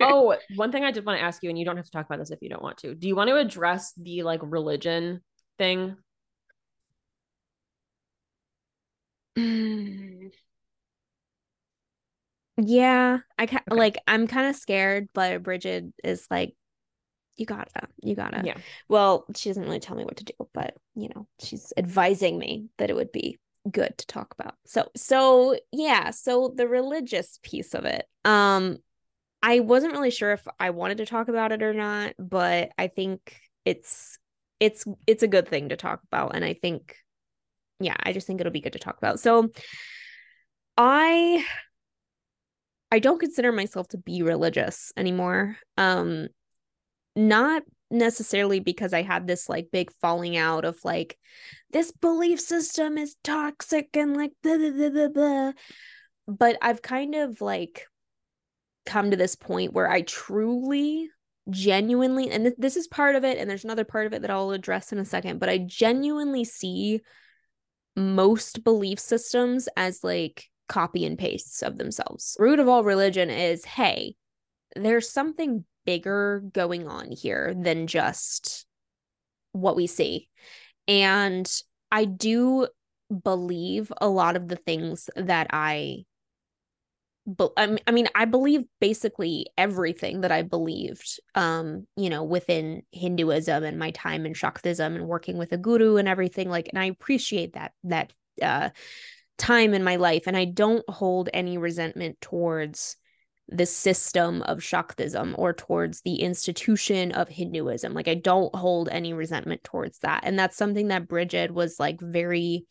Speaker 3: Oh, one thing I did want to ask you, and you don't have to talk about this if you don't want to. Do you want to address the like religion thing?
Speaker 2: Mm. Yeah, I ca-
Speaker 3: Okay.
Speaker 2: like I'm kind of scared, but Bridget is like, you gotta, you gotta.
Speaker 3: Yeah.
Speaker 2: Well, she doesn't really tell me what to do, but you know, she's advising me that it would be good to talk about. So, so yeah, so the religious piece of it. Um, I wasn't really sure if I wanted to talk about it or not, but I think it's it's it's a good thing to talk about, and I think, yeah, I just think it'll be good to talk about. So, I I don't consider myself to be religious anymore. Um not necessarily because I had this like big falling out of like this belief system is toxic and like blah, blah, blah, blah, but I've kind of like come to this point where I truly genuinely and th- this is part of it and there's another part of it that I'll address in a second but I genuinely see most belief systems as like copy and pastes of themselves. Root of all religion is hey, there's something bigger going on here than just what we see. And I do believe a lot of the things that I but I mean, I believe basically everything that I believed, um, you know, within Hinduism and my time in Shaktism and working with a guru and everything. Like, and I appreciate that that uh, time in my life, and I don't hold any resentment towards the system of Shaktism or towards the institution of Hinduism. Like, I don't hold any resentment towards that, and that's something that Bridget was like very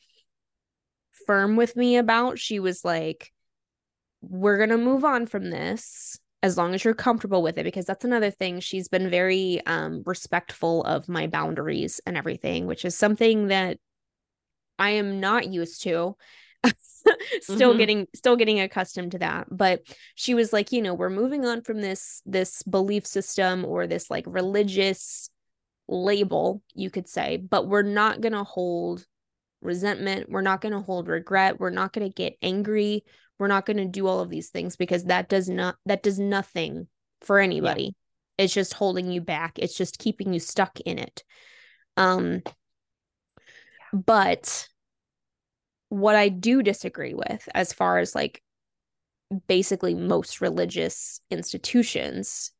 Speaker 2: firm with me about. She was like we're going to move on from this as long as you're comfortable with it because that's another thing. She's been very um respectful of my boundaries and everything which is something that I am not used to. Still
Speaker 3: Mhm.
Speaker 2: getting still getting accustomed to that. But she was like you know we're moving on from this this belief system or this like religious label you could say but we're not going to hold resentment. We're not going to hold regret. We're not going to get angry we're not going to do all of these things because that does not that does nothing for anybody. It's just holding you back. It's just keeping you stuck in it. Um but what i do disagree with as far as like basically most religious institutions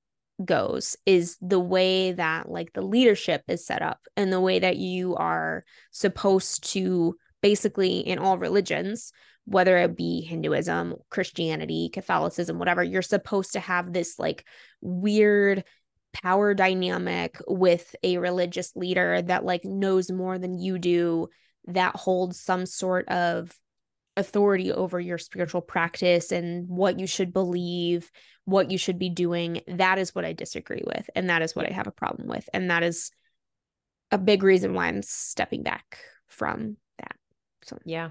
Speaker 2: goes is the way that like the leadership is set up and the way that you are supposed to basically in all religions whether it be Hinduism, Christianity, Catholicism, whatever, you're supposed to have this like weird power dynamic with a religious leader that like knows more than you do, that holds some sort of authority over your spiritual practice and what you should believe, what you should be doing. That is what I disagree with. And that is what I have a problem with. And that is a big reason why I'm stepping back from that. So,
Speaker 3: Yeah.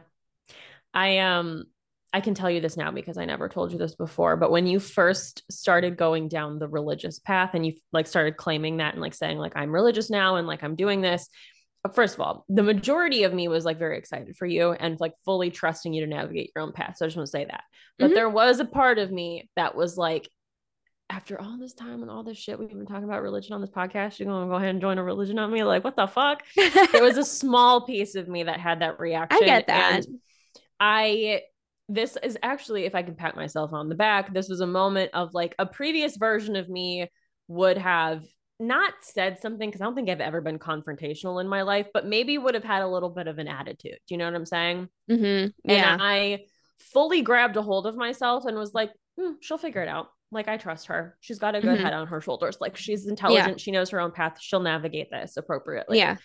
Speaker 3: I um I can tell you this now because I never told you this before, but when you first started going down the religious path and you like started claiming that and like saying like I'm religious now and like I'm doing this, first of all, the majority of me was like very excited for you and like fully trusting you to navigate your own path. So I just want to say that. But
Speaker 2: Mhm.
Speaker 3: there was a part of me that was like, after all this time and all this shit we've been talking about religion on this podcast, you're gonna go ahead and join a religion on me? Like, what the fuck? there was a small piece of me that had that reaction.
Speaker 2: I get that.
Speaker 3: and I this is actually, if I can pat myself on the back, this was a moment of like a previous version of me would have not said something because I don't think I've ever been confrontational in my life, but maybe would have had a little bit of an attitude. Do you know what I'm saying?
Speaker 2: hmm
Speaker 3: And I fully grabbed a hold of myself and was like, "Hmm, she'll figure it out. Like, I trust her. She's got a good
Speaker 2: Mhm.
Speaker 3: head on her shoulders. Like, she's intelligent. She knows her own path. She'll navigate this appropriately.
Speaker 2: yeah.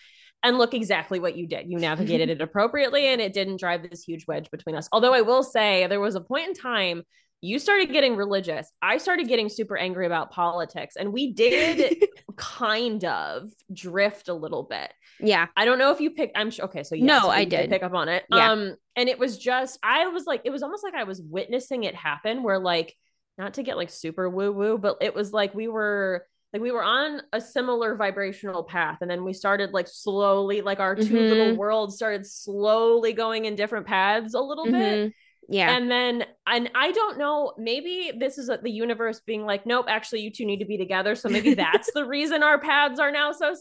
Speaker 3: And look exactly what you did. You navigated it appropriately and it didn't drive this huge wedge between us. Although I will say there was a point in time you started getting religious. I started getting super angry about politics and we did kind of drift a little bit.
Speaker 2: yeah.
Speaker 3: I don't know if you picked I'm sure okay, so yes,
Speaker 2: No, I
Speaker 3: you
Speaker 2: did.
Speaker 3: pick up on it.
Speaker 2: Yeah.
Speaker 3: Um and it was just I was like it was almost like I was witnessing it happen where like not to get like super woo woo, but it was like we were like we were on a similar vibrational path and then we started like slowly like our 2 little
Speaker 2: Mhm.
Speaker 3: worlds started slowly going in different paths a little bit
Speaker 2: Mhm. Yeah.
Speaker 3: and then and i don't know maybe this is the universe being like nope actually you two need to be together so maybe that's the reason our paths are now so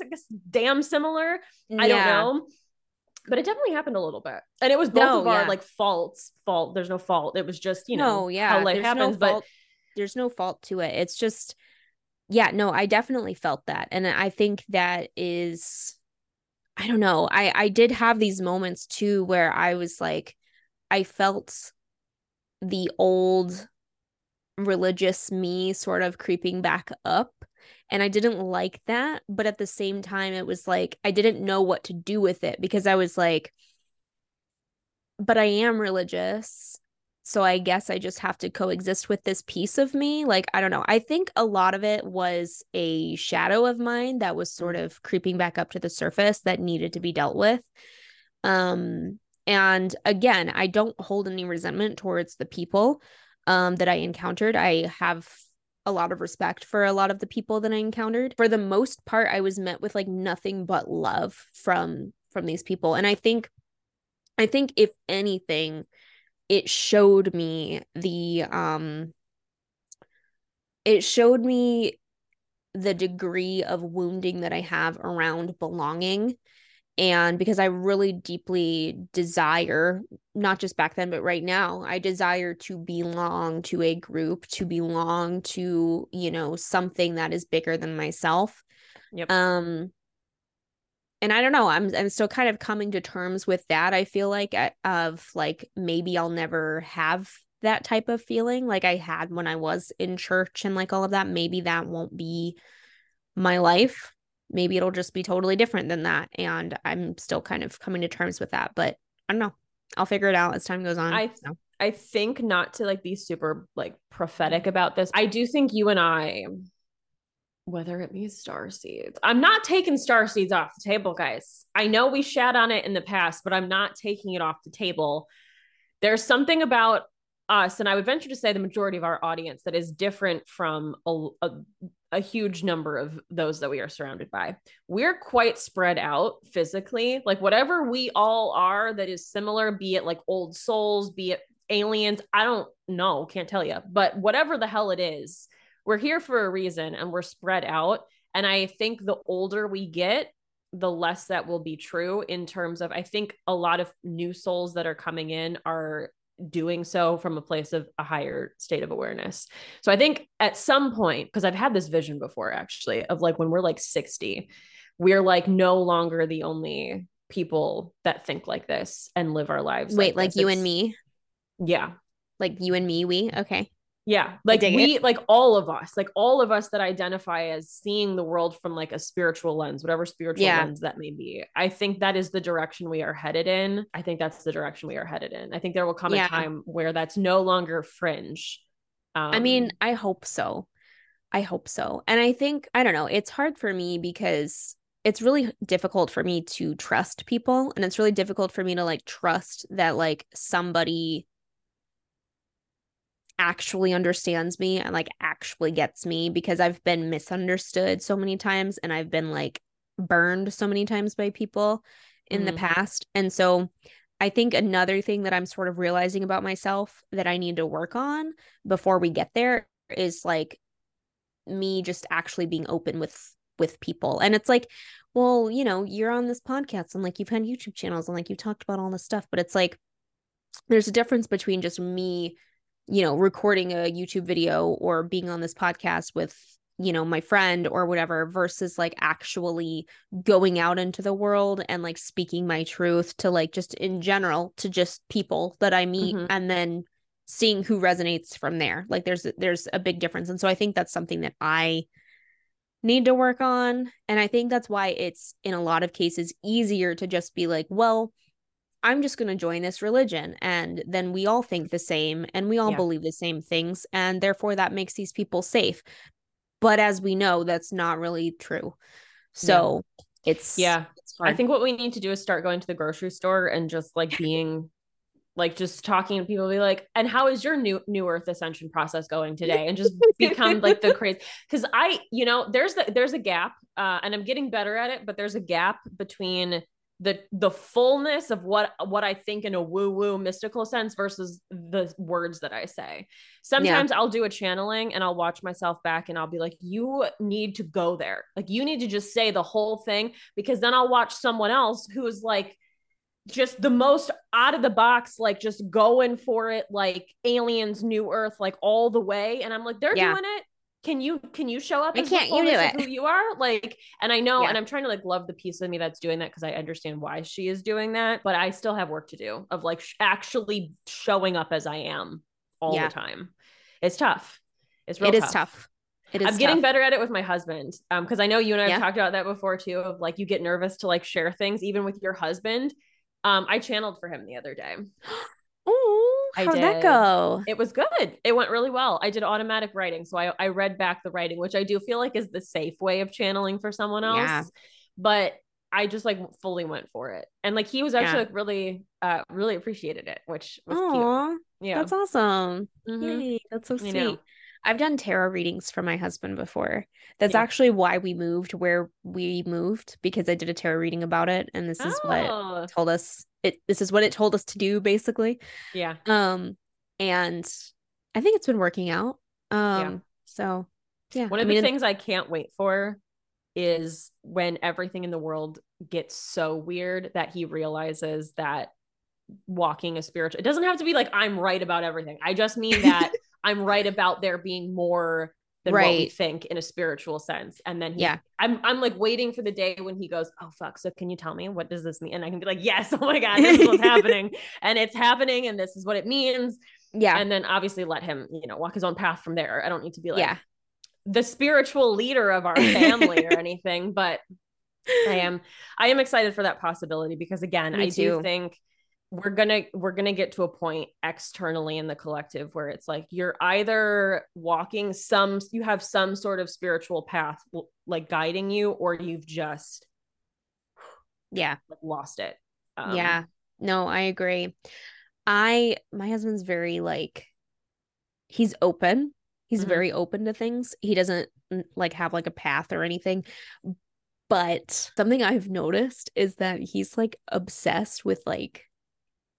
Speaker 3: damn similar i don't know but it definitely happened a little bit and it was both
Speaker 2: No,
Speaker 3: of our
Speaker 2: yeah.
Speaker 3: like faults fault there's no fault it was just you know
Speaker 2: no, yeah.
Speaker 3: how life
Speaker 2: there's
Speaker 3: happens
Speaker 2: no
Speaker 3: but.
Speaker 2: There's no fault to it. It's just, yeah, no, I definitely felt that. And I think that is, I don't know. I, I did have these moments too where I was like, I felt the old religious me sort of creeping back up. And I didn't like that. But at the same time, it was like, I didn't know what to do with it because I was like, but I am religious. So I guess I just have to coexist with this piece of me. Like, I don't know. I think a lot of it was a shadow of mine that was sort of creeping back up to the surface that needed to be dealt with. Um, and again, I don't hold any resentment towards the people um that I encountered. I have a lot of respect for a lot of the people that I encountered. For the most part, I was met with like nothing but love from from these people. And I think I think if anything, it showed me the um it showed me the degree of wounding that I have around belonging. And because I really deeply desire, not just back then, but right now, I desire to belong to a group, to belong to, you know, something that is bigger than myself.
Speaker 3: Yep.
Speaker 2: Um, and I don't know, I'm I'm still kind of coming to terms with that. I feel like I- of like maybe I'll never have that type of feeling like I had when I was in church and like all of that. Maybe that won't be my life. Maybe it'll just be totally different than that. And I'm still kind of coming to terms with that. But I don't know. I'll figure it out as time goes on.
Speaker 3: I
Speaker 2: so.
Speaker 3: I think not to like be super like prophetic about this. I do think you and I, whether it be star seeds, I'm not taking star seeds off the table, guys. I know we shat on it in the past, but I'm not taking it off the table. There's something about us, and I would venture to say the majority of our audience that is different from a, a, a huge number of those that we are surrounded by. We're quite spread out physically. Like whatever we all are that is similar, be it like old souls, be it aliens, I don't know, can't tell you, but whatever the hell it is, we're here for a reason and we're spread out. And I think the older we get, the less that will be true in terms of, I think a lot of new souls that are coming in are doing so from a place of a higher state of awareness. So I think at some point, because I've had this vision before actually, of like when we're like 60, we're like no longer the only people that think like this and live our lives.
Speaker 2: Wait, like
Speaker 3: this.
Speaker 2: you and me?
Speaker 3: Yeah.
Speaker 2: Like you and me, we? Okay.
Speaker 3: Yeah. Like we, like all of us, like all of us that identify as seeing the world from like a spiritual lens, whatever spiritual
Speaker 2: Yeah.
Speaker 3: lens that may be. I think that is the direction we are headed in. I think that's the direction we are headed in. I think there will come
Speaker 2: Yeah.
Speaker 3: a time where that's no longer fringe. Um,
Speaker 2: I mean, I hope so. I hope so. And I think, I don't know, it's hard for me because it's really difficult for me to trust people. And it's really difficult for me to like trust that like somebody actually understands me and like actually gets me because I've been misunderstood so many times and I've been like burned so many times by people in the
Speaker 3: Mhm.
Speaker 2: past. And so I think another thing that I'm sort of realizing about myself that I need to work on before we get there is like me just actually being open with with people. And it's like, well, you know, you're on this podcast and like you've had YouTube channels and like you talked about all this stuff, but it's like there's a difference between just me, you know, recording a YouTube video or being on this podcast with, you know, my friend or whatever versus like actually going out into the world and like speaking my truth to like just in general to just people that I meet
Speaker 3: Mhm.
Speaker 2: and then seeing who resonates from there. Like there's there's a big difference. And so I think that's something that I need to work on and I think that's why it's in a lot of cases easier to just be like, well, I'm just going to join this religion. And then we all think the same and we all
Speaker 3: Yeah.
Speaker 2: believe the same things. And therefore, that makes these people safe. But as we know, that's not really true. So it's,
Speaker 3: Yeah.
Speaker 2: it's
Speaker 3: I think what we need to do is start going to the grocery store and just like being like just talking to people be like and how is your new new earth ascension process going today and just become like the crazy because i you know there's the there's a gap uh and i'm getting better at it but there's a gap between the the fullness of what what i think in a woo woo mystical sense versus the words that i say sometimes i'll do a channeling and i'll watch myself back and i'll be like you need to go there like you need to just say the whole thing because then i'll watch someone else who's like just the most out of the box, like just going for it, like aliens, new earth, like all the way. And I'm like, they're
Speaker 2: Yeah.
Speaker 3: doing it. Can you can you show up I
Speaker 2: can't you do it?
Speaker 3: who you are? Like, and I know,
Speaker 2: Yeah.
Speaker 3: and I'm trying to like love the piece of me that's doing that because I understand why she is doing that, but I still have work to do of like sh- actually showing up as I am all
Speaker 2: Yeah.
Speaker 3: the time. It's tough. It's real
Speaker 2: it is tough. It is
Speaker 3: I'm getting
Speaker 2: tough.
Speaker 3: better at it with my husband. Um, because I know you and I have
Speaker 2: Yeah.
Speaker 3: talked about that before too, of like you get nervous to like share things even with your husband. Um, I channeled for him the other day. I
Speaker 2: how'd that go?
Speaker 3: It was good. It went really well. I did automatic writing. So I, I read back the writing, which I do feel like is the safe way of channeling for someone else.
Speaker 2: Yeah.
Speaker 3: But I just like fully went for it. And like he was actually
Speaker 2: Yeah.
Speaker 3: like really uh really appreciated it, which was
Speaker 2: Aw,
Speaker 3: cute. Yeah.
Speaker 2: that's awesome.
Speaker 3: Mhm.
Speaker 2: Yay, that's so sweet. I've done tarot readings for my husband before. That's
Speaker 3: Yeah.
Speaker 2: actually why we moved where we moved because I did a tarot reading about it and this is what
Speaker 3: Oh,
Speaker 2: told us it this is what it told us to do basically.
Speaker 3: yeah.
Speaker 2: Um and I think it's been working out. Um so yeah.
Speaker 3: One
Speaker 2: I
Speaker 3: of the things I can't wait for is when everything in the world gets so weird that he realizes that walking a spiritual it doesn't have to be like I'm right about everything. I just mean that I'm right about there being more than what we think in a spiritual sense. And then he,
Speaker 2: Yeah.
Speaker 3: I'm I'm like waiting for the day when he goes, Oh fuck, so can you tell me what does this mean? And I can be like, Yes, oh my god, this is what's happening. And it's happening and this is what it means.
Speaker 2: yeah.
Speaker 3: And then obviously let him, you know, walk his own path from there. I don't need to be like
Speaker 2: yeah.
Speaker 3: the spiritual leader of our family or anything, but I am I am excited for that possibility because again,
Speaker 2: Me
Speaker 3: I do think we're gonna we're gonna get to a point externally in the collective where it's like you're either walking some you have some sort of spiritual path like guiding you or you've just
Speaker 2: Yeah.
Speaker 3: like, lost it. Um,
Speaker 2: yeah. No, I agree. I my husband's very like he's open. He's
Speaker 3: Mhm.
Speaker 2: very open to things. He doesn't mm, like have like a path or anything. But something I've noticed is that he's like obsessed with like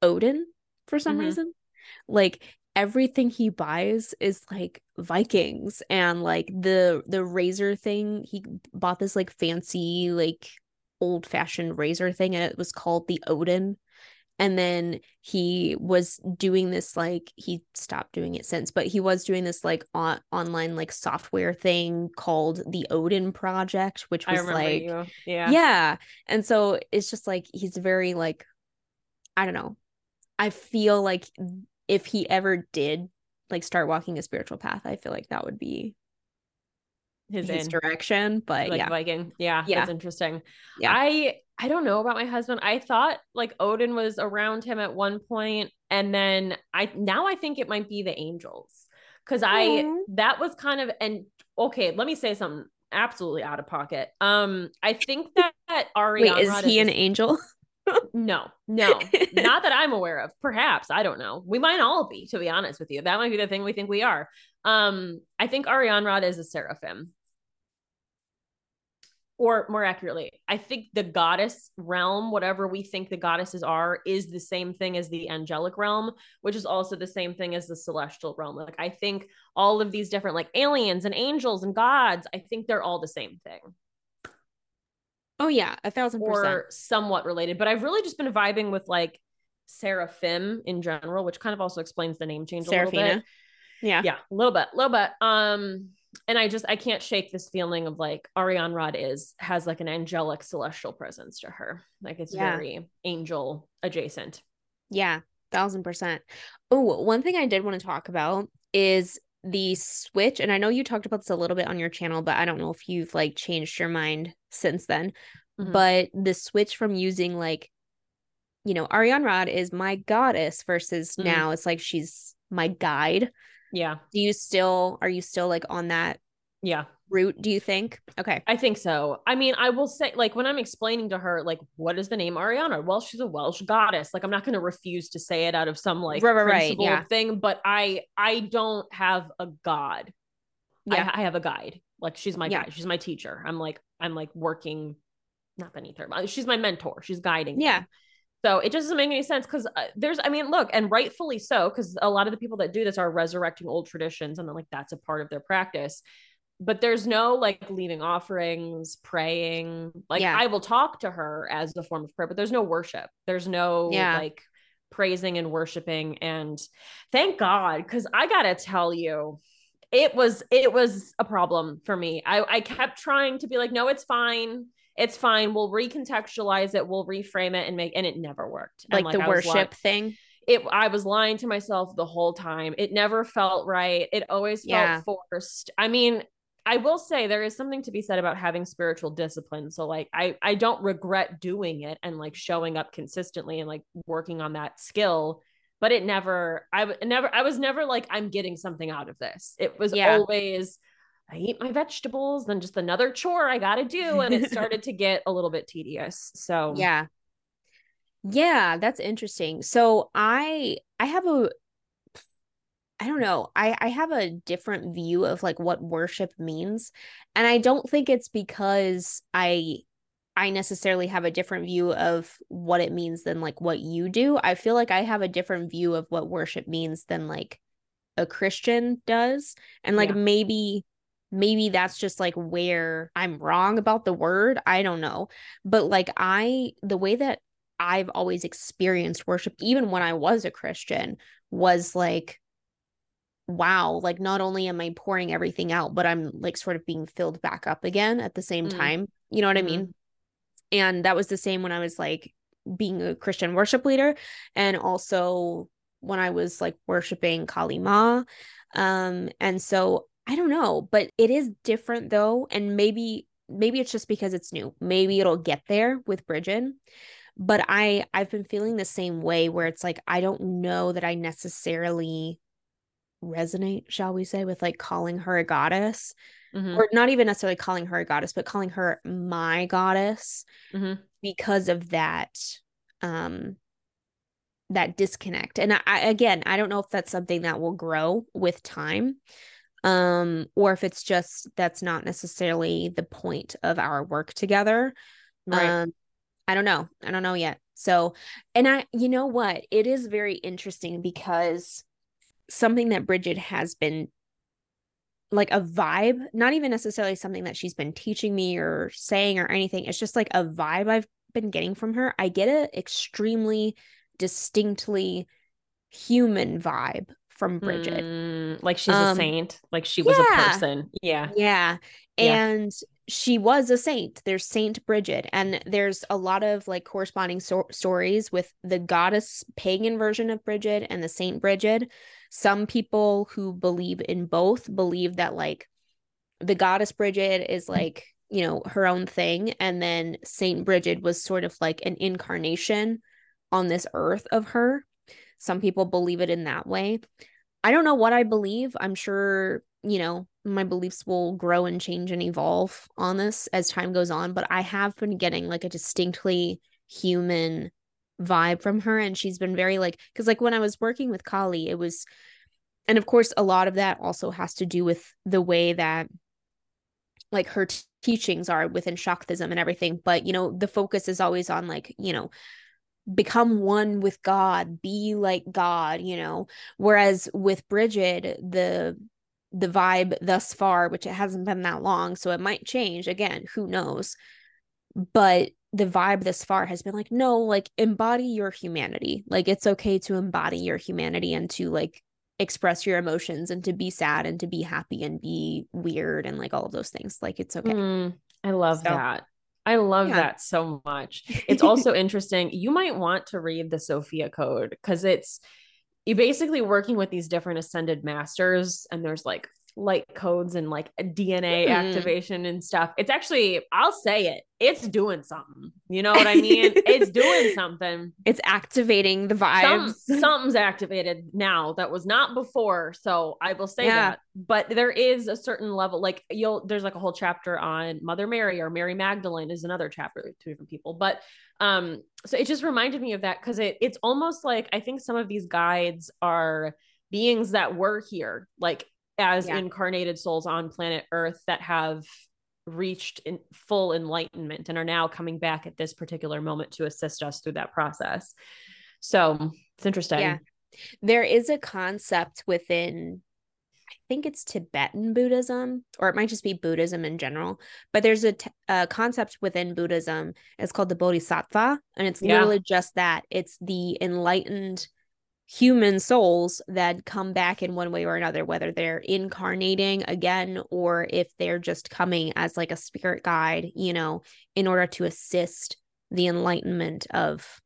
Speaker 2: Odin for some
Speaker 3: Mhm.
Speaker 2: reason. Like everything he buys is like Vikings and like the the razor thing he bought this like fancy like old fashioned razor thing and it was called the Odin and then he was doing this like he stopped doing it since but he was doing this like on- online like software thing called the Odin project which was like
Speaker 3: you. Yeah.
Speaker 2: yeah. And so it's just like he's very like I don't know. I feel like if he ever did like start walking a spiritual path, I feel like that would be
Speaker 3: His,
Speaker 2: his direction. But
Speaker 3: like
Speaker 2: yeah.
Speaker 3: Viking. Yeah,
Speaker 2: Yeah.
Speaker 3: that's interesting.
Speaker 2: Yeah.
Speaker 3: I I don't know about my husband. I thought like Odin was around him at one point, and then I now I think it might be the angels because I that was kind of and okay. Let me say something absolutely out of pocket. Um, I think that, Ariana
Speaker 2: Wait, is he an angel?
Speaker 3: no, no, not that I'm aware of. Perhaps I don't know. We might all be, to be honest with you. That might be the thing we think we are. Um, I think Arianrhod is a seraphim. or more accurately, I think the goddess realm, whatever we think the goddesses are, is the same thing as the angelic realm, which is also the same thing as the celestial realm. Like, I think all of these different, like aliens and angels and gods, I think they're all the same thing.
Speaker 2: Oh, yeah, a thousand percent.
Speaker 3: Or somewhat related. But I've really just been vibing with like seraphim in general, which kind of also explains the name change a little bit.
Speaker 2: Seraphina. Yeah.
Speaker 3: Yeah, a little bit, a little bit. Um, and I just I can't shake this feeling of like Arianrhod is has like an angelic celestial presence to her. Like it's
Speaker 2: Yeah.
Speaker 3: very angel adjacent.
Speaker 2: Yeah, thousand percent. Oh, one thing I did want to talk about is the switch, and I know you talked about this a little bit on your channel, but I don't know if you've like changed your mind since then.
Speaker 3: Mhm.
Speaker 2: But the switch from using like, you know, Arianrhod is my goddess versus
Speaker 3: Mhm.
Speaker 2: now it's like she's my guide.
Speaker 3: Yeah.
Speaker 2: Do you still are you still like on that
Speaker 3: Yeah.
Speaker 2: Route, do you think? Okay.
Speaker 3: I think so. I mean, I will say, like, when I'm explaining to her, like, what is the name Arianrhod? Well, she's a Welsh goddess. Like, I'm not going to refuse to say it out of some like
Speaker 2: Right, right, yeah.
Speaker 3: thing, but I I don't have a god.
Speaker 2: Yeah.
Speaker 3: I, I have a guide. Like, she's my
Speaker 2: Yeah.
Speaker 3: guide. She's my teacher. I'm like, I'm like working, not beneath her, but she's my mentor. She's guiding. me.
Speaker 2: Yeah.
Speaker 3: So it just doesn't make any sense because uh, there's, I mean, look, and rightfully so, because a lot of the people that do this are resurrecting old traditions, and then like that's a part of their practice. But there's no like leaving offerings, praying. Like
Speaker 2: Yeah.
Speaker 3: I will talk to her as a form of prayer, but there's no worship. There's no
Speaker 2: Yeah.
Speaker 3: like praising and worshiping. And thank God, because I gotta tell you, it was it was a problem for me. I I kept trying to be like, no, it's fine. It's fine. We'll recontextualize it. We'll reframe it and make, and it never worked. And,
Speaker 2: Like, the
Speaker 3: I
Speaker 2: worship thing.
Speaker 3: it I was lying to myself the whole time. It never felt right. It always felt
Speaker 2: Yeah.
Speaker 3: forced. I mean, I will say there is something to be said about having spiritual discipline. So like I I don't regret doing it and like showing up consistently and like working on that skill, but it never I never I was never like I'm getting something out of this. It was
Speaker 2: Yeah.
Speaker 3: always I eat my vegetables, then just another chore I got to do and it started to get a little bit tedious. So
Speaker 2: Yeah. Yeah, that's interesting. So I I have a I don't know. I I have a different view of like what worship means. And I don't think it's because I I necessarily have a different view of what it means than like what you do. I feel like I have a different view of what worship means than like a Christian does. And like
Speaker 3: Yeah.
Speaker 2: maybe maybe that's just like where I'm wrong about the word. I don't know. But like I the way that I've always experienced worship even when I was a Christian was like wow, like not only am I pouring everything out, but I'm like sort of being filled back up again at the same
Speaker 3: Mm.
Speaker 2: time. You know what
Speaker 3: Mhm.
Speaker 2: I mean? And that was the same when I was like being a Christian worship leader and also when I was like worshiping Kali Ma. Um and so I don't know, but it is different though and maybe maybe it's just because it's new. Maybe it'll get there with Bridget. But I I've been feeling the same way where it's like I don't know that I necessarily resonate, shall we say, with like calling her a goddess
Speaker 3: Mhm.
Speaker 2: or not even necessarily calling her a goddess, but calling her my goddess
Speaker 3: Mhm.
Speaker 2: because of that um that disconnect. And I, I again, I don't know if that's something that will grow with time um or if it's just that's not necessarily the point of our work together.
Speaker 3: Right.
Speaker 2: Um, I don't know. I don't know yet. So, and I, you know what? It is very interesting because something that Bridget has been like a vibe, not even necessarily something that she's been teaching me or saying or anything. It's just like a vibe I've been getting from her. I get a extremely distinctly human vibe from Bridget.
Speaker 3: Mm, like she's a
Speaker 2: Um,
Speaker 3: saint. Like she was a person. Yeah.
Speaker 2: Yeah.
Speaker 3: Yeah.
Speaker 2: And she was a saint. There's Saint Bridget. And there's a lot of like corresponding so- stories with the goddess pagan version of Bridget and the Saint Bridget. Some people who believe in both believe that like the goddess Bridget is like, you know, her own thing. And then Saint Bridget was sort of like an incarnation on this earth of her. Some people believe it in that way. I don't know what I believe. I'm sure, you know, my beliefs will grow and change and evolve on this as time goes on, but I have been getting like a distinctly human vibe from her and she's been very like cuz like when I was working with Kali, it was and of course a lot of that also has to do with the way that like her t- teachings are within Shaktism and everything. But you know, the focus is always on like, you know, become one with God, be like God, you know. Whereas with Bridget, the the vibe thus far, which it hasn't been that long, so it might change again, who knows. But the vibe this far has been like, no, like embody your humanity. Like it's okay to embody your humanity and to like express your emotions and to be sad and to be happy and be weird and like all of those things. Like it's okay.
Speaker 3: Mm, I love
Speaker 2: So-
Speaker 3: that. I love
Speaker 2: Yeah.
Speaker 3: that so much. It's also interesting. You might want to read the Sophia Code because it's you basically working with these different ascended masters, and there's like light codes and like DNA
Speaker 2: Hmm.
Speaker 3: activation and stuff. It's actually, I'll say it, it's doing something. You know what I mean? it's doing something.
Speaker 2: It's activating the
Speaker 3: Some,
Speaker 2: vibes.
Speaker 3: something's activated now that was not before. So I will say
Speaker 2: Yeah.
Speaker 3: that. But there is a certain level, like you'll there's like a whole chapter on Mother Mary or Mary Magdalene is another chapter, two different people. But um, so it just reminded me of that because it it's almost like I think some of these guides are beings that were here, like as
Speaker 2: Yeah.
Speaker 3: incarnated souls on planet Earth that have reached in full enlightenment and are now coming back at this particular moment to assist us through that process. So it's interesting.
Speaker 2: Yeah. there is a concept within i think it's tibetan buddhism or it might just be buddhism in general but there's a, t- a concept within buddhism it's called the bodhisattva and it's
Speaker 3: Yeah.
Speaker 2: literally just that it's the enlightened human souls that come back in one way or another whether they're incarnating again or if they're just coming as like a spirit guide you know in order to assist the enlightenment of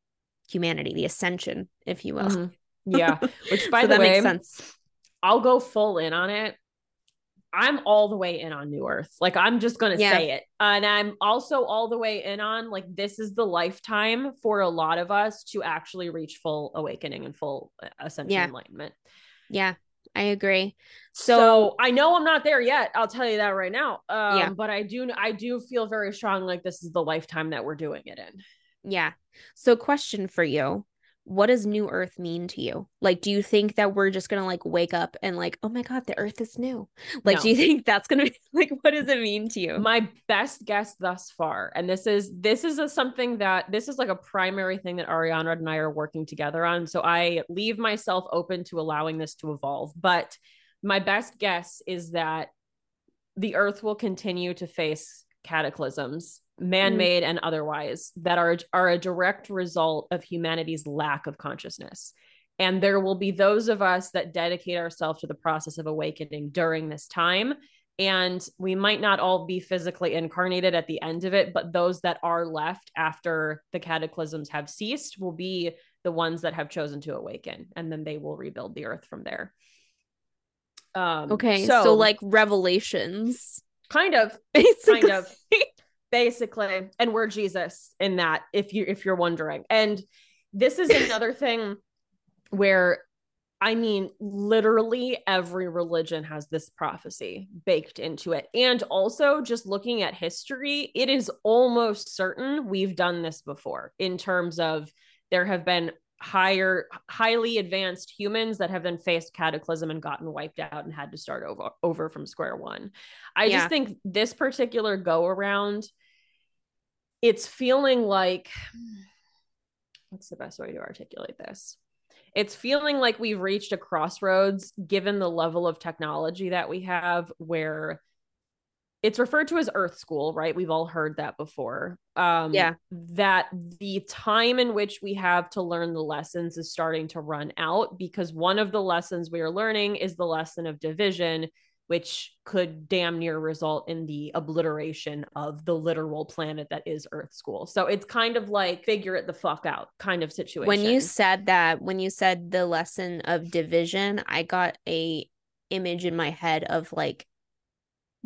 Speaker 2: humanity the ascension if you will
Speaker 3: Mhm. Yeah. Which by
Speaker 2: so
Speaker 3: the
Speaker 2: that
Speaker 3: way,
Speaker 2: makes sense
Speaker 3: I'll go full in on it. I'm all the way in on New Earth. Like I'm just gonna
Speaker 2: Yeah.
Speaker 3: say it. And I'm also all the way in on like this is the lifetime for a lot of us to actually reach full awakening and full uh, ascension
Speaker 2: Yeah.
Speaker 3: enlightenment.
Speaker 2: Yeah, I agree.
Speaker 3: So,
Speaker 2: So,
Speaker 3: I know I'm not there yet. I'll tell you that right now. Um,
Speaker 2: Yeah.
Speaker 3: but I do I do feel very strong like this is the lifetime that we're doing it in.
Speaker 2: yeah. So, question for you. What does new earth mean to you? Like, do you think that we're just to like wake up and like, oh my God, the earth is new? Like, do you think that's to be like, what does it mean to you?
Speaker 3: my best guess thus far and this is this is a something that this is like a primary thing that arianrhod and i are working together on so i leave myself open to allowing this to evolve but my best guess is that the earth will continue to face cataclysms man-made and otherwise that are are a direct result of humanity's lack of consciousness. And there will be those of us that dedicate ourselves to the process of awakening during this time. And we might not all be physically incarnated at the end of it but those that are left after the cataclysms have ceased will be the ones that have chosen to awaken and then they will rebuild the earth from there. Um
Speaker 2: Okay. So, like, revelations,
Speaker 3: kind of.
Speaker 2: Basically.
Speaker 3: kind of basically and we're jesus in that if you if you're wondering. And this is another thing where i mean literally every religion has this prophecy baked into it. And also just looking at history it is almost certain we've done this before in terms of there have been higher highly advanced humans that have then faced cataclysm and gotten wiped out and had to start over over from square one i
Speaker 2: Yeah.
Speaker 3: just think this particular go around it's feeling like what's the best way to articulate this it's feeling like we've reached a crossroads given the level of technology that we have where it's referred to as earth school right? We've all heard that before. Um
Speaker 2: Yeah.
Speaker 3: that the time in which we have to learn the lessons is starting to run out because one of the lessons we are learning is the lesson of division which could damn near result in the obliteration of the literal planet that is earth school. So it's kind of like figure it the fuck out kind of situation
Speaker 2: when you said that when you said the lesson of division i got a image in my head of like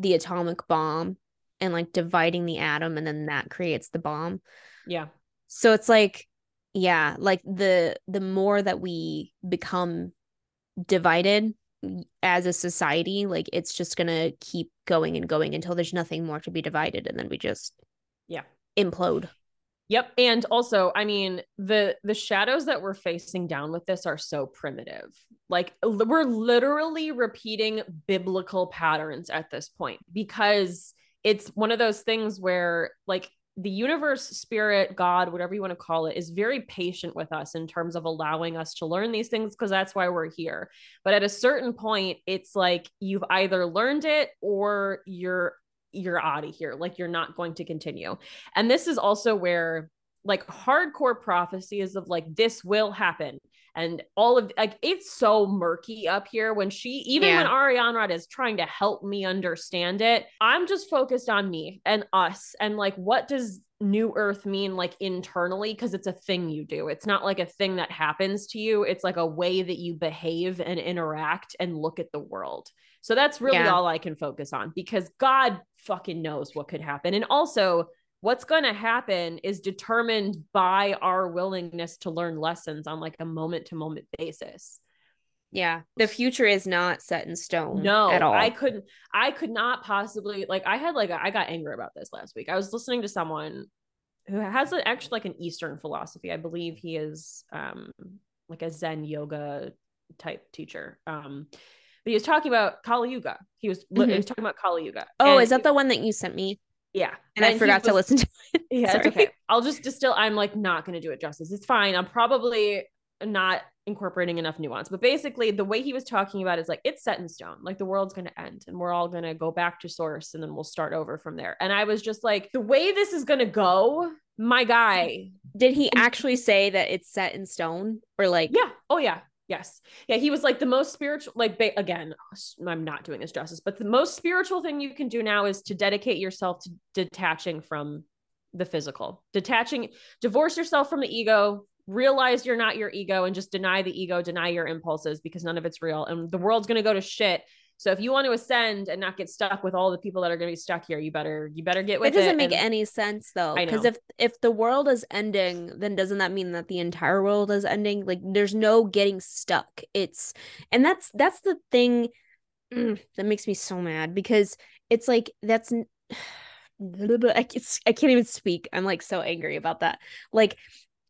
Speaker 2: the atomic bomb and like dividing the atom and then that creates the bomb.
Speaker 3: Yeah.
Speaker 2: So it's like yeah like the the more that we become divided as a society like it's just gonna keep going and going until there's nothing more to be divided and then we just
Speaker 3: Yeah.
Speaker 2: implode
Speaker 3: Yep. And also, I mean, the the shadows that we're facing down with this are so primitive. Like we're literally repeating biblical patterns at this point because it's one of those things where like the universe, spirit, God, whatever you want to call it, is very patient with us in terms of allowing us to learn these things because that's why we're here. But at a certain point, it's like you've either learned it or you're you're out of here. Like you're not going to continue. And this is also where like hardcore prophecies of like this will happen and all of like it's so murky up here when she even
Speaker 2: Yeah.
Speaker 3: when Arianrhod is trying to help me understand it I'm just focused on me and us and like what does new earth mean like internally because it's a thing you do it's not like a thing that happens to you it's like a way that you behave and interact and look at the world so that's really
Speaker 2: Yeah.
Speaker 3: all I can focus on because God fucking knows what could happen and also what's going to happen is determined by our willingness to learn lessons on like a moment to moment basis.
Speaker 2: Yeah. The future is not set in stone
Speaker 3: No,
Speaker 2: at all.
Speaker 3: I couldn't, I could not possibly like, I had like, a, I got angry about this last week. I was listening to someone who has a, actually like an Eastern philosophy. I believe he is um like a Zen yoga type teacher. Um, but he was talking about Kali Yuga. He was, li- he
Speaker 2: mm-hmm.
Speaker 3: was talking about Kali Yuga.
Speaker 2: oh,
Speaker 3: And
Speaker 2: is that
Speaker 3: he-
Speaker 2: the one that you sent me?
Speaker 3: yeah?
Speaker 2: And, I
Speaker 3: he
Speaker 2: forgot to listen to it.
Speaker 3: Yeah,
Speaker 2: Sorry.
Speaker 3: okay. I'll just distill. I'm like not going to do it justice. It's fine. I'm probably not incorporating enough nuance. But basically, the way he was talking about is like it's set in stone. Like the world's going to end, and we're all going to go back to source, and then we'll start over from there. And I was just like, the way this is going to go, my guy.
Speaker 2: Did he actually say that it's set in stone or like
Speaker 3: Yeah. Oh yeah. Yes. Yeah. He was like the most spiritual. Like ba- again, I'm not doing this justice, but the most spiritual thing you can do now is to dedicate yourself to detaching from the physical, detaching, divorce yourself from the ego, realize you're not your ego, and just deny the ego, deny your impulses because none of it's real, and the world's gonna go to shit. So if you want to ascend and not get stuck with all the people that are going to be stuck here, you better you better get with
Speaker 2: it. doesn't
Speaker 3: it
Speaker 2: make
Speaker 3: and-
Speaker 2: any sense though. Because if if the world is ending, then doesn't that mean that the entire world is ending? Like there's no getting stuck. It's and that's that's the thing mm, that makes me so mad because it's like that's n- I can't, I can't even speak. I'm like so angry about that. Like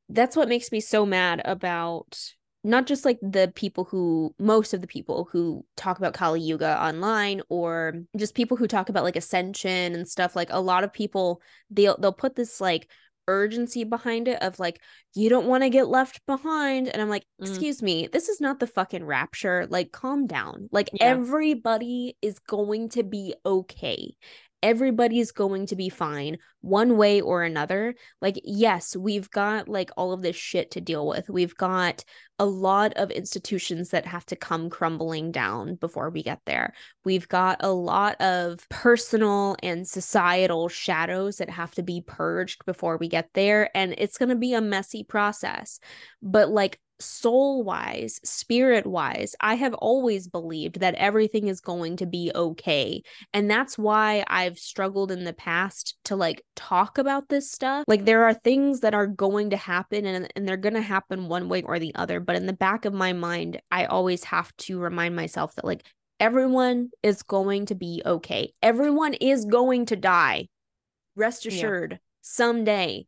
Speaker 2: that's what makes me so mad about not just like the people who most of the people who talk about Kali Yuga online or just people who talk about like ascension and stuff like a lot of people they'll they'll put this like urgency behind it of like you don't want to get left behind and I'm like
Speaker 3: Mm.
Speaker 2: excuse me this is not the fucking rapture like calm down like
Speaker 3: Yeah.
Speaker 2: everybody is going to be okay everybody's going to be fine one way or another. Like yes we've got like all of this shit to deal with. We've got a lot of institutions that have to come crumbling down before we get there. We've got a lot of personal and societal shadows that have to be purged before we get there and it's going to be a messy process. But like soul wise spirit wise i have always believed that everything is going to be okay and that's why I've struggled in the past to like talk about this stuff. Like there are things that are going to happen and, and they're going to happen one way or the other. But in the back of my mind, I always have to remind myself that like everyone is going to be okay. Everyone is going to die. Rest
Speaker 3: Yeah.
Speaker 2: assured, someday,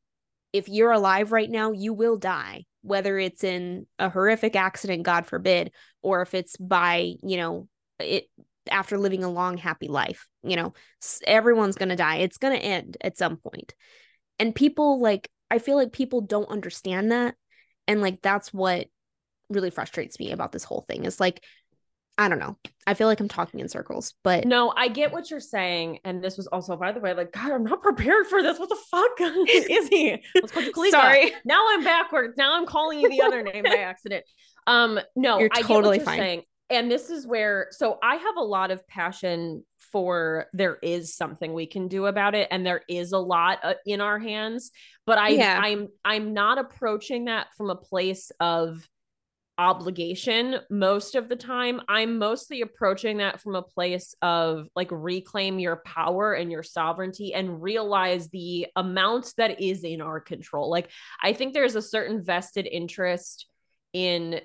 Speaker 2: if you're alive right now, you will die. Whether it's in a horrific accident, God forbid, or if it's by, you know, it after living a long happy life you know everyone's going to die. It's going to end at some point. And people like i feel like people don't understand that. And like that's what really frustrates me about this whole thing is like i don't know i feel like i'm talking in circles but
Speaker 3: No, I get what you're saying. And this was also, by the way, like, God, I'm not prepared for this. What the fuck is he? Let's call you Kalika.
Speaker 2: sorry
Speaker 3: Now I'm backwards. Now I'm calling you the other name by accident. Um, no,
Speaker 2: You're totally
Speaker 3: you're
Speaker 2: fine.
Speaker 3: saying. And this is where, so I have a lot of passion for there is something we can do about it, and there is a lot uh, in our hands. But I,
Speaker 2: Yeah.
Speaker 3: I'm, I'm not approaching that from a place of obligation most of the time. I'm mostly approaching that from a place of like reclaim your power and your sovereignty and realize the amount that is in our control. Like i think there's a certain vested interest in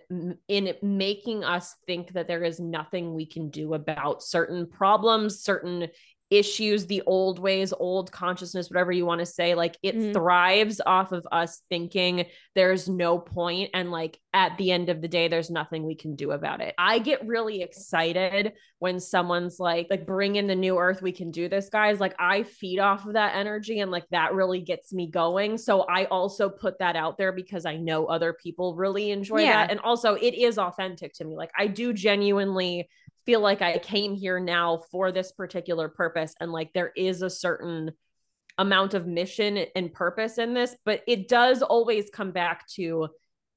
Speaker 3: in making us think that there is nothing we can do about certain problems certain issues, the old ways, old consciousness, whatever you want to say, like it
Speaker 2: Mhm.
Speaker 3: thrives off of us thinking there's no point and like at the end of the day there's nothing we can do about it. I get really excited when someone's like like bring in the new earth, we can do this guys. Like I feed off of that energy and like that really gets me going. So I also put that out there because I know other people really enjoy
Speaker 2: Yeah.
Speaker 3: that and also it is authentic to me. Like I do genuinely feel like I came here now for this particular purpose. And like there is a certain amount of mission and purpose in this, but it does always come back to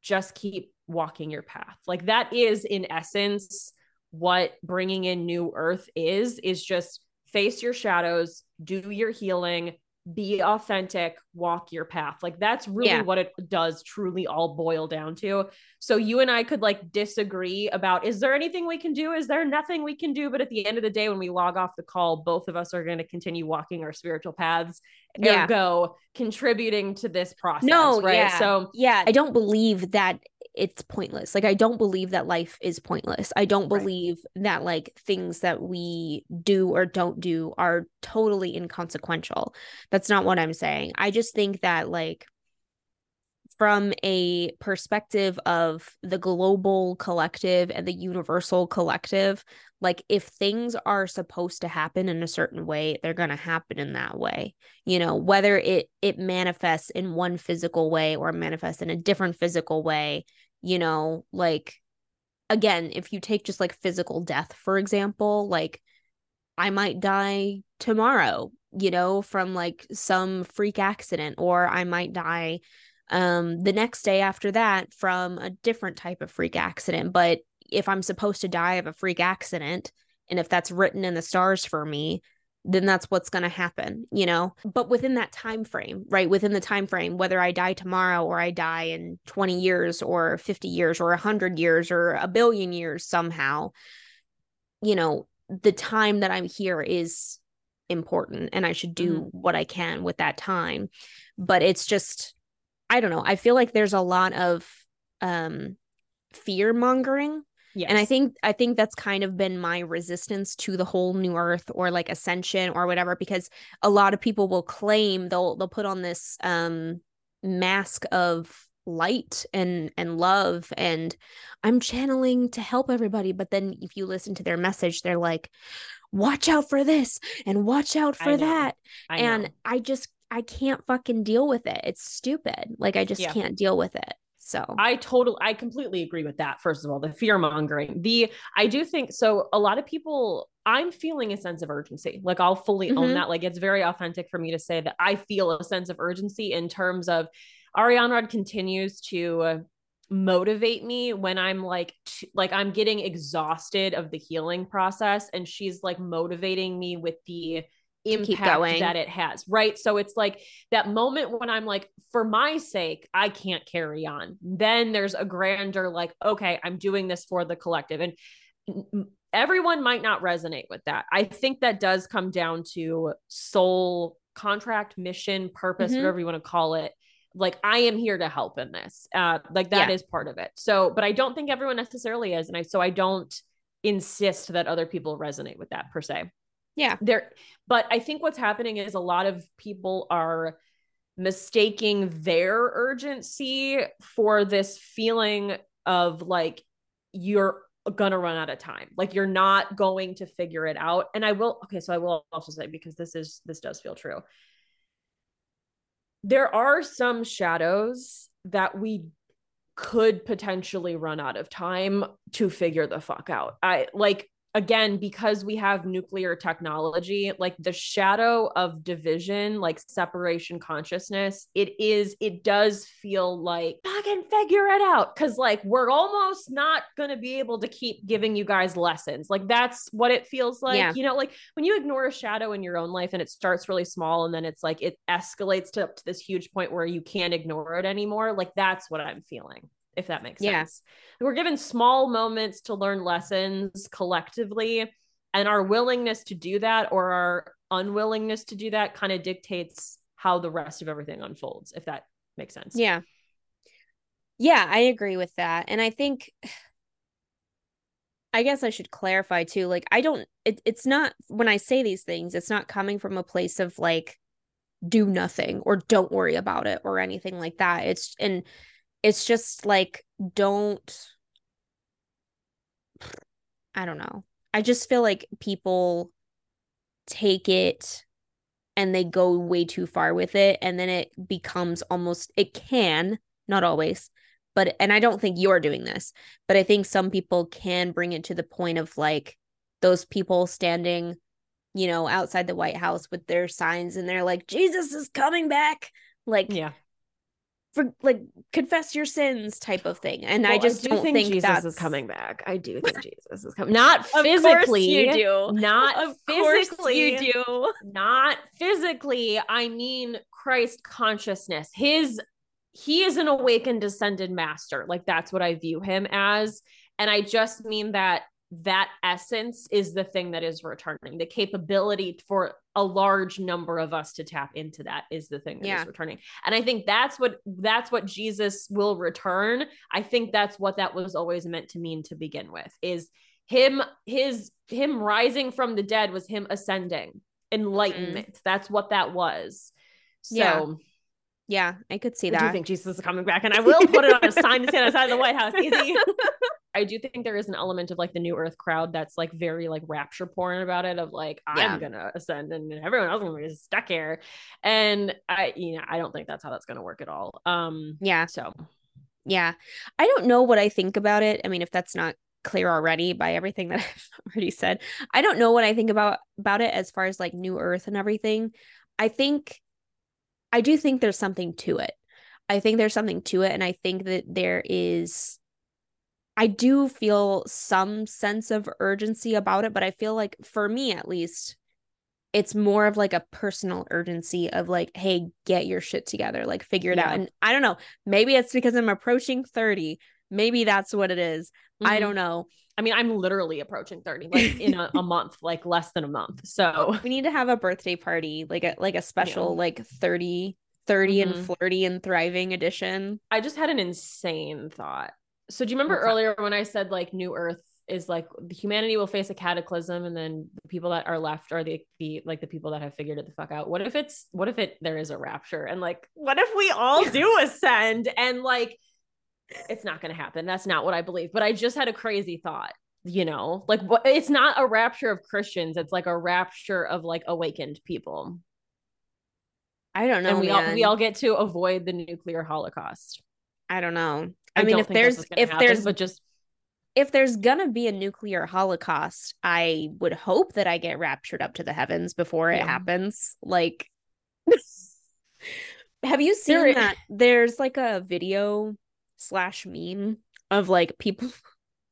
Speaker 3: just keep walking your path. Like that is in essence what bringing in new earth is is just face your shadows, do your healing, be authentic, walk your path. Like that's really
Speaker 2: Yeah.
Speaker 3: what it does truly all boil down to. So you and I could like disagree about is there anything we can do? Is there nothing we can do? But at the end of the day, when we log off the call, both of us are going to continue walking our spiritual paths,
Speaker 2: Yeah.
Speaker 3: ergo contributing to this process.
Speaker 2: No,
Speaker 3: right?
Speaker 2: yeah.
Speaker 3: So
Speaker 2: yeah, I don't believe that it's pointless. Like I don't believe that life is pointless. I don't
Speaker 3: Right.
Speaker 2: believe that like things that we do or don't do are totally inconsequential. That's not what I'm saying. I just think that like from a perspective of the global collective and the universal collective, like if things are supposed to happen in a certain way, they're going to happen in that way. You know, whether it it manifests in one physical way or manifests in a different physical way, you know, like again, if you take just like physical death for example, like I might die tomorrow, you know, from like some freak accident or I might die um the next day after that from a different type of freak accident. But if i'm supposed to die of a freak accident and if that's written in the stars for me then that's what's going to happen you know? But within that time frame right? Within the time frame whether i die tomorrow or i die in 20 years or 50 years or 100 years or a billion years somehow you know the time that i'm here is important and i should do what i can with that time. But it's just I don't know. I feel like there's a lot of um fear mongering
Speaker 3: yes.
Speaker 2: and I think I think that's kind of been my resistance to the whole new earth or like ascension or whatever because a lot of people will claim they'll they'll put on this um mask of light and and love and I'm channeling to help everybody but then if you listen to their message they're like watch out for this and watch out for
Speaker 3: know.
Speaker 2: that
Speaker 3: I
Speaker 2: and I just I can't fucking deal with it. It's stupid. Like I just
Speaker 3: Yeah.
Speaker 2: can't deal with it. So
Speaker 3: I totally, I completely agree with that. First of all, the fear mongering. The I do think so. A lot of people, I'm feeling a sense of urgency. Like I'll fully own
Speaker 2: Mhm.
Speaker 3: that. Like it's very authentic for me to say that I feel a sense of urgency in terms of Arianrhod continues to uh, motivate me when I'm like, t- like I'm getting exhausted of the healing process, and she's like motivating me with the impact that it has. Right. So it's like that moment when I'm like, for my sake, I can't carry on. Then there's a grander, like, okay, I'm doing this for the collective. And everyone might not resonate with that. I think that does come down to soul contract, mission, purpose,
Speaker 2: Mhm.
Speaker 3: whatever you want to call it. Like, I am here to help in this. Uh, like, that
Speaker 2: Yeah.
Speaker 3: is part of it. So, but I don't think everyone necessarily is. And I, so I don't insist that other people resonate with that per se
Speaker 2: yeah.
Speaker 3: there but i think what's happening is a lot of people are mistaking their urgency for this feeling of like you're gonna run out of time like you're not going to figure it out and i will okay so i will also say because this is this does feel true there are some shadows that we could potentially run out of time to figure the fuck out. I like again because we have nuclear technology like the shadow of division like separation consciousness it is it does feel like fucking figure it out cuz like we're almost not going to be able to keep giving you guys lessons like that's what it feels like
Speaker 2: Yeah.
Speaker 3: you know like when you ignore a shadow in your own life and it starts really small and then it's like it escalates to, to this huge point where you can't ignore it anymore like that's what i'm feeling if that makes
Speaker 2: Yeah.
Speaker 3: sense we're given small moments to learn lessons collectively and our willingness to do that or our unwillingness to do that kind of dictates how the rest of everything unfolds if that makes sense
Speaker 2: Yeah. Yeah, I agree with that. And I think I guess I should clarify too. Like, I don't, it, it's not, when I say these things, it's not coming from a place of like, do nothing or don't worry about it or anything like that. It's, and it's just like, don't, I don't know. I just feel like people take it and they go way too far with it. And then it becomes almost, it can, not always, but and I don't think you're doing this, but I think some people can bring it to the point of like those people standing, you know, outside the White House with their signs and they're like, Jesus is coming back. Like,
Speaker 3: yeah.
Speaker 2: For like confess your sins type of thing. And
Speaker 3: Well,
Speaker 2: I just
Speaker 3: do
Speaker 2: don't
Speaker 3: think,
Speaker 2: think,
Speaker 3: Jesus
Speaker 2: that's
Speaker 3: is coming back. I do think Jesus is coming. Not
Speaker 2: Of course
Speaker 3: physically.
Speaker 2: you do.
Speaker 3: Not
Speaker 2: Of
Speaker 3: physically.
Speaker 2: you do.
Speaker 3: Not physically. I mean Christ consciousness. His he is an awakened ascended master. Like that's what I view him as. And I just mean that that essence is the thing that is returning. The capability for a large number of us to tap into that is the thing that is
Speaker 2: Yeah.
Speaker 3: returning. And I think that's what that's what Jesus will return. I think that's what that was always meant to mean to begin with. Is him his him rising from the dead was him ascending mm-hmm. enlightenment. That's what that was. So
Speaker 2: Yeah. Yeah, I could see that.
Speaker 3: I do think Jesus is coming back, and I will put it on a sign to stand outside of the White House. Easy. I do think there is an element of like the New Earth crowd that's like very like rapture porn about it, of like I'm gonna ascend and everyone else is gonna be stuck here, and I you know I don't think that's how that's gonna work at all. Um,
Speaker 2: yeah.
Speaker 3: so
Speaker 2: Yeah. I don't know what I think about it. I mean, if that's not clear already by everything that I've already said, I don't know what I think about about it as far as like New Earth and everything. I think I do think there's something to it. I think there's something to it and I think that there is I do feel some sense of urgency about it, but I feel like for me at least it's more of like a personal urgency of like hey get your shit together like figure it out and i don't know maybe it's because i'm approaching 30 maybe that's what it is. i
Speaker 3: mhm.
Speaker 2: don't know
Speaker 3: I mean, I'm literally approaching 30, like in a, a month, like less than a month. So
Speaker 2: we need to have a birthday party like a like a special like 30 30
Speaker 3: Mhm.
Speaker 2: and flirty and thriving edition
Speaker 3: I just had an insane thought. So do you remember
Speaker 2: What's that?
Speaker 3: earlier when I said like New Earth is like humanity will face a cataclysm and then the people that are left are the, the like the people that have figured it the fuck out. What if it's what if it there is a rapture and like what if we all do ascend and like it's not going to happen. That's not what I believe, but I just had a crazy thought, you know? Like what it's not a rapture of Christians, it's like a rapture of like awakened people.
Speaker 2: i don't know
Speaker 3: and we all we all get to avoid the nuclear holocaust.
Speaker 2: i don't know i,
Speaker 3: I,
Speaker 2: mean if there's if
Speaker 3: happen,
Speaker 2: there's
Speaker 3: but just
Speaker 2: if there's gonna be a nuclear holocaust i would hope that i get raptured up to the heavens before it happens like have you seen
Speaker 3: There-
Speaker 2: that there's like a video slash meme of like people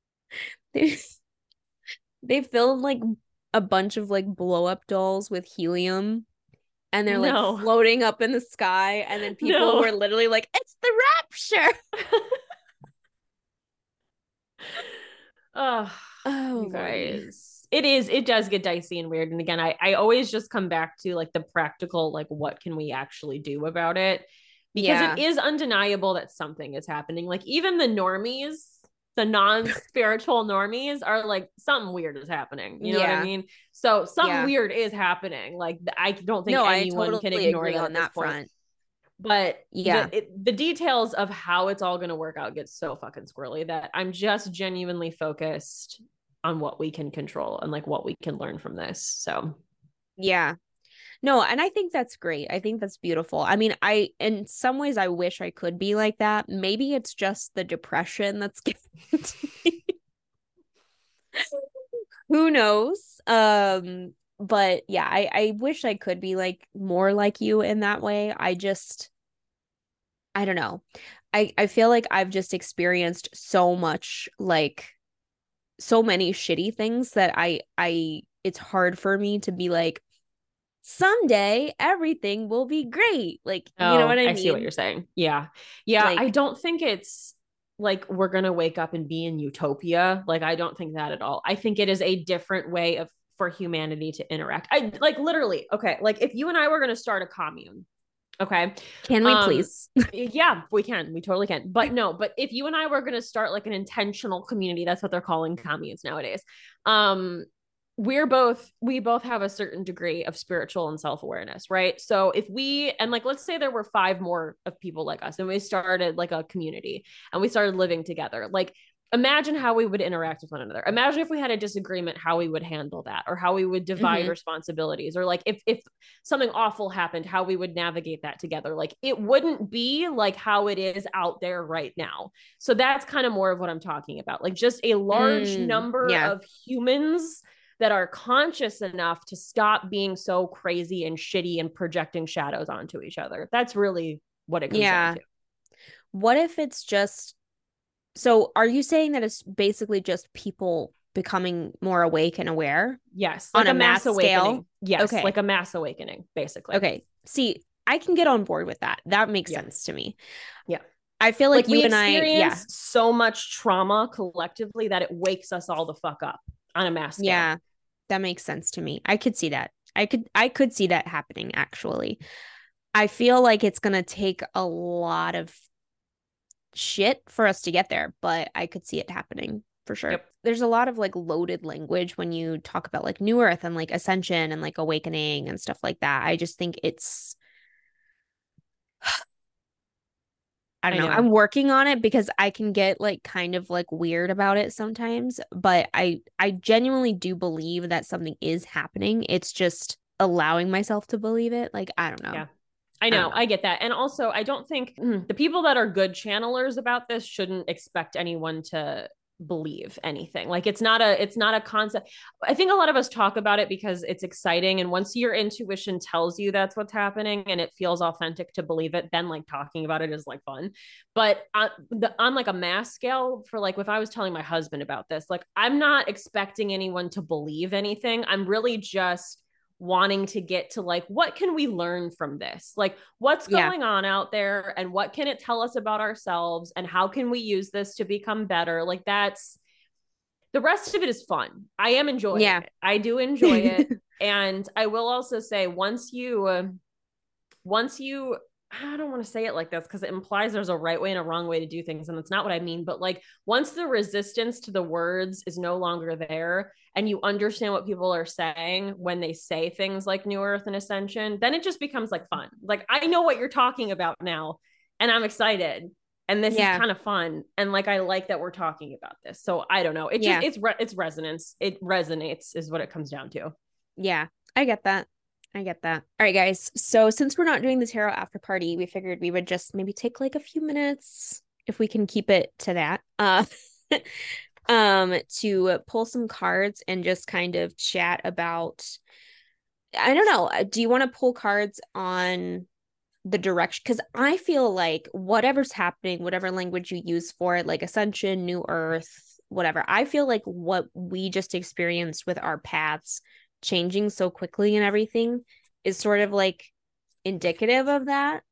Speaker 2: they they filmed like a bunch of like blow up dolls with helium and they're like
Speaker 3: No.
Speaker 2: floating up in the sky and then people
Speaker 3: No.
Speaker 2: were literally like it's the rapture
Speaker 3: oh
Speaker 2: oh
Speaker 3: guys it is it does get dicey and weird and again i i always just come back to like the practical like what can we actually do about it because
Speaker 2: Yeah.
Speaker 3: it is undeniable that something is happening like even the normies the non-spiritual normies are like something weird is happening you know what i mean so something
Speaker 2: Yeah.
Speaker 3: weird is happening like i don't think
Speaker 2: no
Speaker 3: anyone
Speaker 2: totally
Speaker 3: can ignore that
Speaker 2: on that
Speaker 3: point. But
Speaker 2: Yeah.
Speaker 3: the, it, the details of how it's all going to work out gets so fucking squirrely that i'm just genuinely focused on what we can control and like what we can learn from this so
Speaker 2: Yeah. No, and I think that's great. I think that's beautiful. I mean, I in some ways I wish I could be like that. Maybe it's just the depression that's getting to me. Who knows? Um, but yeah, I I wish I could be like more like you in that way. I just I don't know. I I feel like I've just experienced so much like so many shitty things that I I it's hard for me to be like someday everything will be great. Like you know
Speaker 3: Oh,
Speaker 2: what I, mean?
Speaker 3: I see what you're saying yeah yeah i don't think it's like we're gonna wake up and be in utopia like i don't think that at all i think it is a different way of for humanity to interact i like literally okay like if you and i were gonna start a commune Okay.
Speaker 2: Can we
Speaker 3: Um,
Speaker 2: please?
Speaker 3: yeah, we can. We totally can. But no, but if you and I were going to start like an intentional community, that's what they're calling communes nowadays. Um we're both we both have a certain degree of spiritual and self-awareness, right? So if we and like let's say there were five more of people like us and we started like a community and we started living together. Like imagine how we would interact with one another. Imagine if we had a disagreement how we would handle that or how we would divide
Speaker 2: Mhm.
Speaker 3: responsibilities or like if if something awful happened how we would navigate that together. Like it wouldn't be like how it is out there right now. So that's kind of more of what I'm talking about. Like just a large
Speaker 2: Mm,
Speaker 3: number
Speaker 2: yeah.
Speaker 3: of humans that are conscious enough to stop being so crazy and shitty and projecting shadows onto each other. That's really what it comes
Speaker 2: Yeah.
Speaker 3: down to.
Speaker 2: What if it's just so are you saying that it's basically just people becoming more awake and aware?
Speaker 3: Yes,
Speaker 2: On
Speaker 3: like
Speaker 2: a
Speaker 3: a mass,
Speaker 2: mass
Speaker 3: awakening.
Speaker 2: scale?
Speaker 3: Yes,
Speaker 2: Okay.
Speaker 3: like a mass awakening, basically.
Speaker 2: Okay. See, I can get on board with that. That makes
Speaker 3: Yeah.
Speaker 2: sense to me.
Speaker 3: Yeah.
Speaker 2: I feel like,
Speaker 3: Like,
Speaker 2: you and I,
Speaker 3: experience
Speaker 2: yeah.
Speaker 3: so much trauma collectively that it wakes us all the fuck up on a mass scale.
Speaker 2: Yeah. That makes sense to me. I could see that. I could I could see that happening actually. I feel like it's going to take a lot of shit for us to get there, but I could see it happening for sure.
Speaker 3: Yep.
Speaker 2: There's a lot of like loaded language when you talk about like new earth and like ascension and like awakening and stuff like that. I just think it's I don't
Speaker 3: I
Speaker 2: know.
Speaker 3: know.
Speaker 2: I'm working on it because I can get like kind of like weird about it sometimes, but I I genuinely do believe that something is happening. It's just allowing myself to believe it. Like I don't know.
Speaker 3: Yeah. I know. I get that. And also, I don't think mm, the people that are good channelers about this shouldn't expect anyone to believe anything. Like it's not a it's not a concept. I think a lot of us talk about it because it's exciting and once your intuition tells you that's what's happening and it feels authentic to believe it, then like talking about it is like fun. But on the on like a mass scale for like if I was telling my husband about this, like I'm not expecting anyone to believe anything. I'm really just wanting to get to like what can we learn from this? Like what's
Speaker 2: Yeah.
Speaker 3: going on out there and what can it tell us about ourselves and how can we use this to become better? Like that's the rest of it is fun. I am enjoying
Speaker 2: Yeah.
Speaker 3: it. I do enjoy it. And i will also say once you uh, once you i don't want to say it like this because it implies there's a right way and a wrong way to do things and that's not what i mean but like once the resistance to the words is no longer there and you understand what people are saying when they say things like new earth and ascension then it just becomes like fun like i know what you're talking about now and i'm excited and this
Speaker 2: Yeah.
Speaker 3: is kind of fun and like i like that we're talking about this so i don't know it
Speaker 2: Yeah.
Speaker 3: just it's re- it's resonance it resonates is what it comes down to
Speaker 2: Yeah, I get that. I get that. All right, guys. So since we're not doing the tarot after party, we figured we would just maybe take like a few minutes if we can keep it to that. Uh um to pull some cards and just kind of chat about I don't know. uh, Do you want to pull cards on the direction cuz I feel like whatever's happening, whatever language you use for it, like ascension, new earth, whatever. I feel like what we just experienced with our paths changing so quickly and everything is sort of like indicative of that.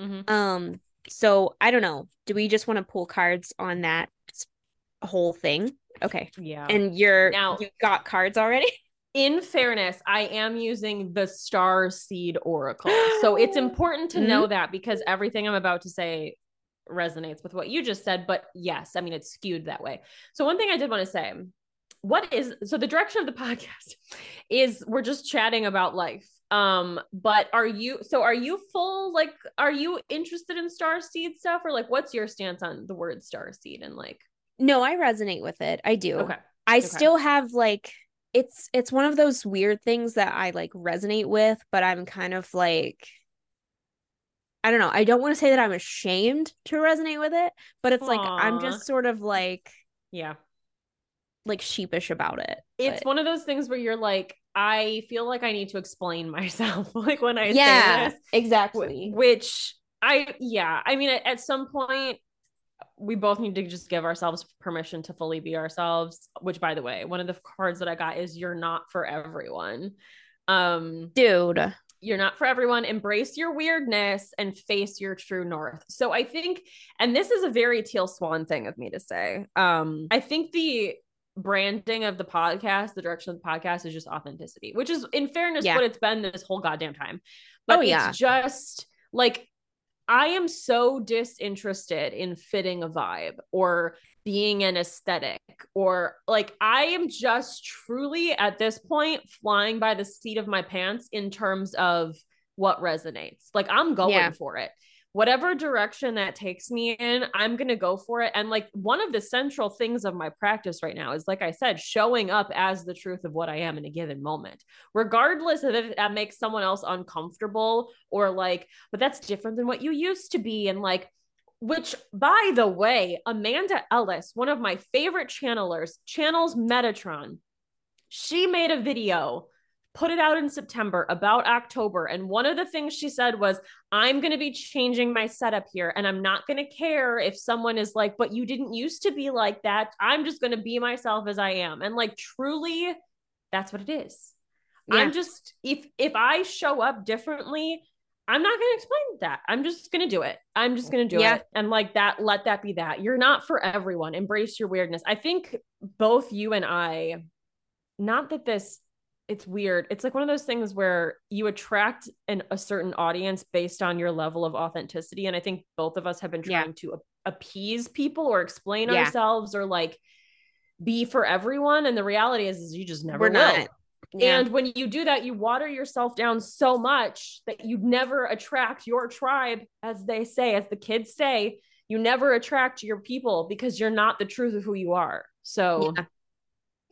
Speaker 3: Mhm.
Speaker 2: Um so I don't know. Do we just want to pull cards on that whole thing? Okay.
Speaker 3: yeah
Speaker 2: And you're
Speaker 3: Now-
Speaker 2: you got cards already?
Speaker 3: in fairness, I am using the Star Seed Oracle. So it's important to
Speaker 2: Mm-hmm.
Speaker 3: know that because everything I'm about to say resonates with what you just said. But yes, I mean, it's skewed that way. So, one thing I did want to say what is so the direction of the podcast is we're just chatting about life. Um, but are you so are you full like are you interested in star seed stuff or like what's your stance on the word star seed and like
Speaker 2: No, I resonate with it. I do.
Speaker 3: okay
Speaker 2: I
Speaker 3: Okay.
Speaker 2: still have like it's it's one of those weird things that I like resonate with, but I'm kind of like I don't know. I don't want to say that I'm ashamed to resonate with it, but it's like I'm just sort of like
Speaker 3: yeah
Speaker 2: like sheepish about it.
Speaker 3: it's
Speaker 2: but-
Speaker 3: one of those things where you're like i feel like i need to explain myself like when i
Speaker 2: yeah,
Speaker 3: say this
Speaker 2: exactly.
Speaker 3: which i yeah i mean at, at some point we both need to just give ourselves permission to fully be ourselves which by the way one of the cards that i got is you're not for everyone um
Speaker 2: Dude.
Speaker 3: you're not for everyone embrace your weirdness and face your true north so i think and this is a very teal swan thing of me to say um i think the branding of the podcast the direction of the podcast is just authenticity which is in fairness
Speaker 2: Yeah.
Speaker 3: what it's been this whole goddamn time oh, but
Speaker 2: Oh, yeah.
Speaker 3: it's just like I am so disinterested in fitting a vibe or being an aesthetic or like I am just truly at this point flying by the seat of my pants in terms of what resonates. Like I'm going
Speaker 2: Yeah.
Speaker 3: for it. Whatever direction that takes me in, I'm going to go for it. And like one of the central things of my practice right now is, like I said, showing up as the truth of what I am in a given moment, regardless of if that makes someone else uncomfortable or like, but that's different than what you used to be. And like, which by the way, Amanda Ellis, one of my favorite channelers, channels Metatron. She made a video, put it out in September about October. And one of the things she said was, I'm going to be changing my setup here. And I'm not going to care if someone is like, but you didn't used to be like that. I'm just going to be myself as I am. And like, truly, that's what it is.
Speaker 2: Yeah.
Speaker 3: I'm just, if, if I show up differently, I'm not going to explain that. I'm just going to do it. I'm just going to do
Speaker 2: Yeah.
Speaker 3: it. And like that, let that be that. You're not for everyone. Embrace your weirdness. I think both you and I, not that this, it's weird. It's like one of those things where you attract an, a certain audience based on your level of authenticity. And I think both of us have been
Speaker 2: Yeah.
Speaker 3: trying to a- appease people or explain
Speaker 2: Yeah.
Speaker 3: ourselves or like be for everyone. And the reality is, is you just never
Speaker 2: We're
Speaker 3: will.
Speaker 2: not. Yeah.
Speaker 3: And when you do that, you water yourself down so much that you never attract your tribe, as they say, as the kids say, you never attract your people because you're not the truth of who you are. So,
Speaker 2: Yeah.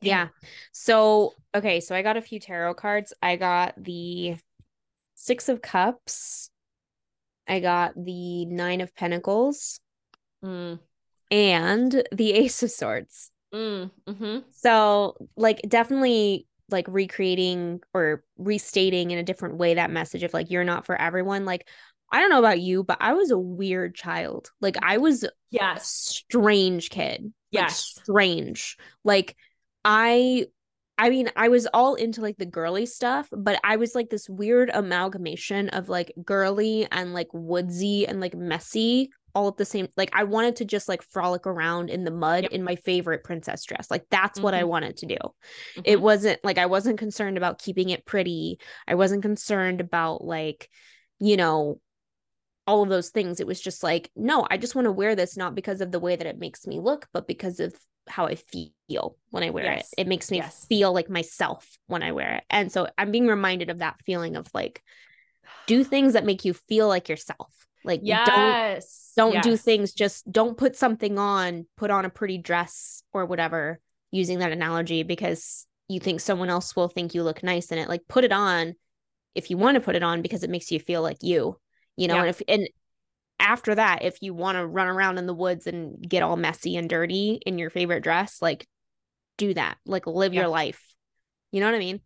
Speaker 2: Yeah. So, okay, so I got a few tarot cards. I got the 6 of cups. I got the 9 of pentacles
Speaker 3: mm,
Speaker 2: and the ace of swords.
Speaker 3: mm, hmm
Speaker 2: So, like definitely like recreating or restating in a different way that message of like you're not for everyone. Like I don't know about you, but I was a weird child. Like I was a
Speaker 3: yes,
Speaker 2: strange kid. Like,
Speaker 3: Yes.
Speaker 2: strange. Like I I mean, I was all into like the girly stuff, but I was like this weird amalgamation of like girly and like woodsy and like messy all at the same like I wanted to just like frolic around in the mud
Speaker 3: Yep.
Speaker 2: in my favorite princess dress. Like that's what I
Speaker 3: Mhm.
Speaker 2: wanted to do. It
Speaker 3: Mhm.
Speaker 2: wasn't like I wasn't concerned about keeping it pretty. I wasn't concerned about like, you know, all of those things. It was just like, no, I just want to wear this not because of the way that it makes me look, but because of how I feel when I wear
Speaker 3: Yes.
Speaker 2: it. It makes me
Speaker 3: Yes.
Speaker 2: feel like myself when I wear it. And so I'm being reminded of that feeling of like, do things that make you feel like yourself. Like, don't
Speaker 3: yes,
Speaker 2: don't do things just don't put something on put on a pretty dress or whatever using that analogy because you think someone else will think you look nice in it like put it on if you want to put it on because it makes you feel like you you know
Speaker 3: Yeah.
Speaker 2: and if and after that if you want to run around in the woods and get all messy and dirty in your favorite dress like do that like live
Speaker 3: Yeah.
Speaker 2: your life you know what i mean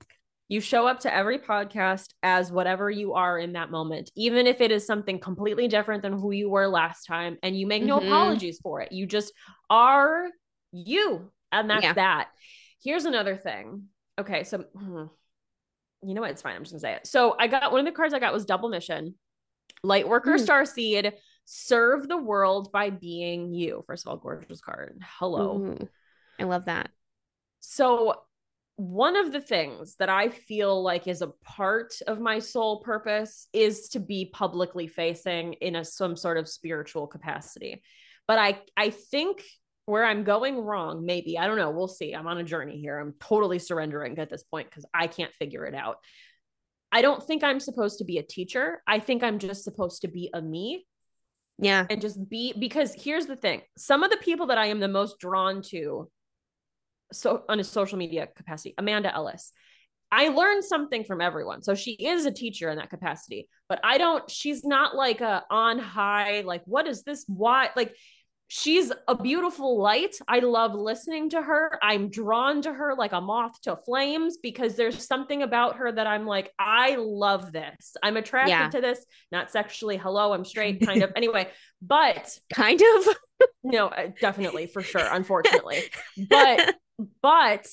Speaker 3: You show up to every podcast as whatever you are in that moment, even if it is something completely different than who you were last time, and you make no
Speaker 2: Mhm.
Speaker 3: apologies for it. You just are you, and that's
Speaker 2: Yeah.
Speaker 3: that. Here's another thing. Okay, so hmm, you know what? It's fine. I'm just gonna say it. So I got one of the cards I got was double mission, light worker,
Speaker 2: Mm.
Speaker 3: star seed, serve the world by being you. First of all, gorgeous card. Hello.
Speaker 2: Ooh, i love that
Speaker 3: So, one of the things that I feel like is a part of my soul purpose is to be publicly facing in a some sort of spiritual capacity. But I I think where I'm going wrong, maybe I don't know. We'll see. I'm on a journey here. I'm totally surrendering at this point because I can't figure it out. I don't think I'm supposed to be a teacher. I think I'm just supposed to be a me.
Speaker 2: Yeah.
Speaker 3: And just be because here's the thing. Some of the people that i am the most drawn to so on a social media capacity amanda ellis. I learned something from everyone. So she is a teacher in that capacity but i don't she's not like a on high like what is this? Why? Like she's a beautiful light. I love listening to her. I'm drawn to her like a moth to flames because there's something about her that i'm like i love this. I'm attracted
Speaker 2: Yeah.
Speaker 3: to this. Not sexually hello i'm straight kind of. Anyway but
Speaker 2: kind of?
Speaker 3: No uh, definitely for sure unfortunately. But but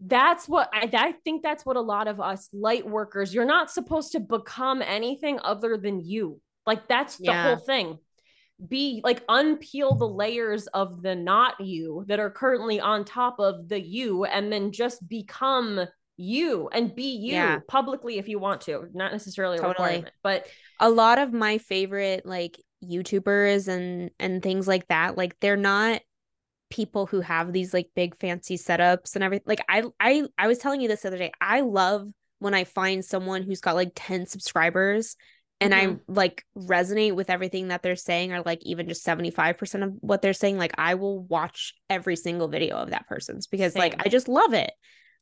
Speaker 3: that's what I, I think that's what a lot of us light workers you're not supposed to become anything other than you. Like that's the
Speaker 2: Yeah.
Speaker 3: whole thing be like unpeel the layers of the not you that are currently on top of the you and then just become you and be you
Speaker 2: Yeah.
Speaker 3: publicly if you want to. Not necessarily a
Speaker 2: Totally.
Speaker 3: requirement, but
Speaker 2: a lot of my favorite like YouTubers and and things like that, like they're not people who have these like big fancy setups and everything. Like I I I was telling you this the other day. I love when I find someone who's got like 10 subscribers and I mm-hmm. like resonate with everything that they're saying or like even just 75% of what they're saying. Like I will watch every single video of that person's because like I just love it.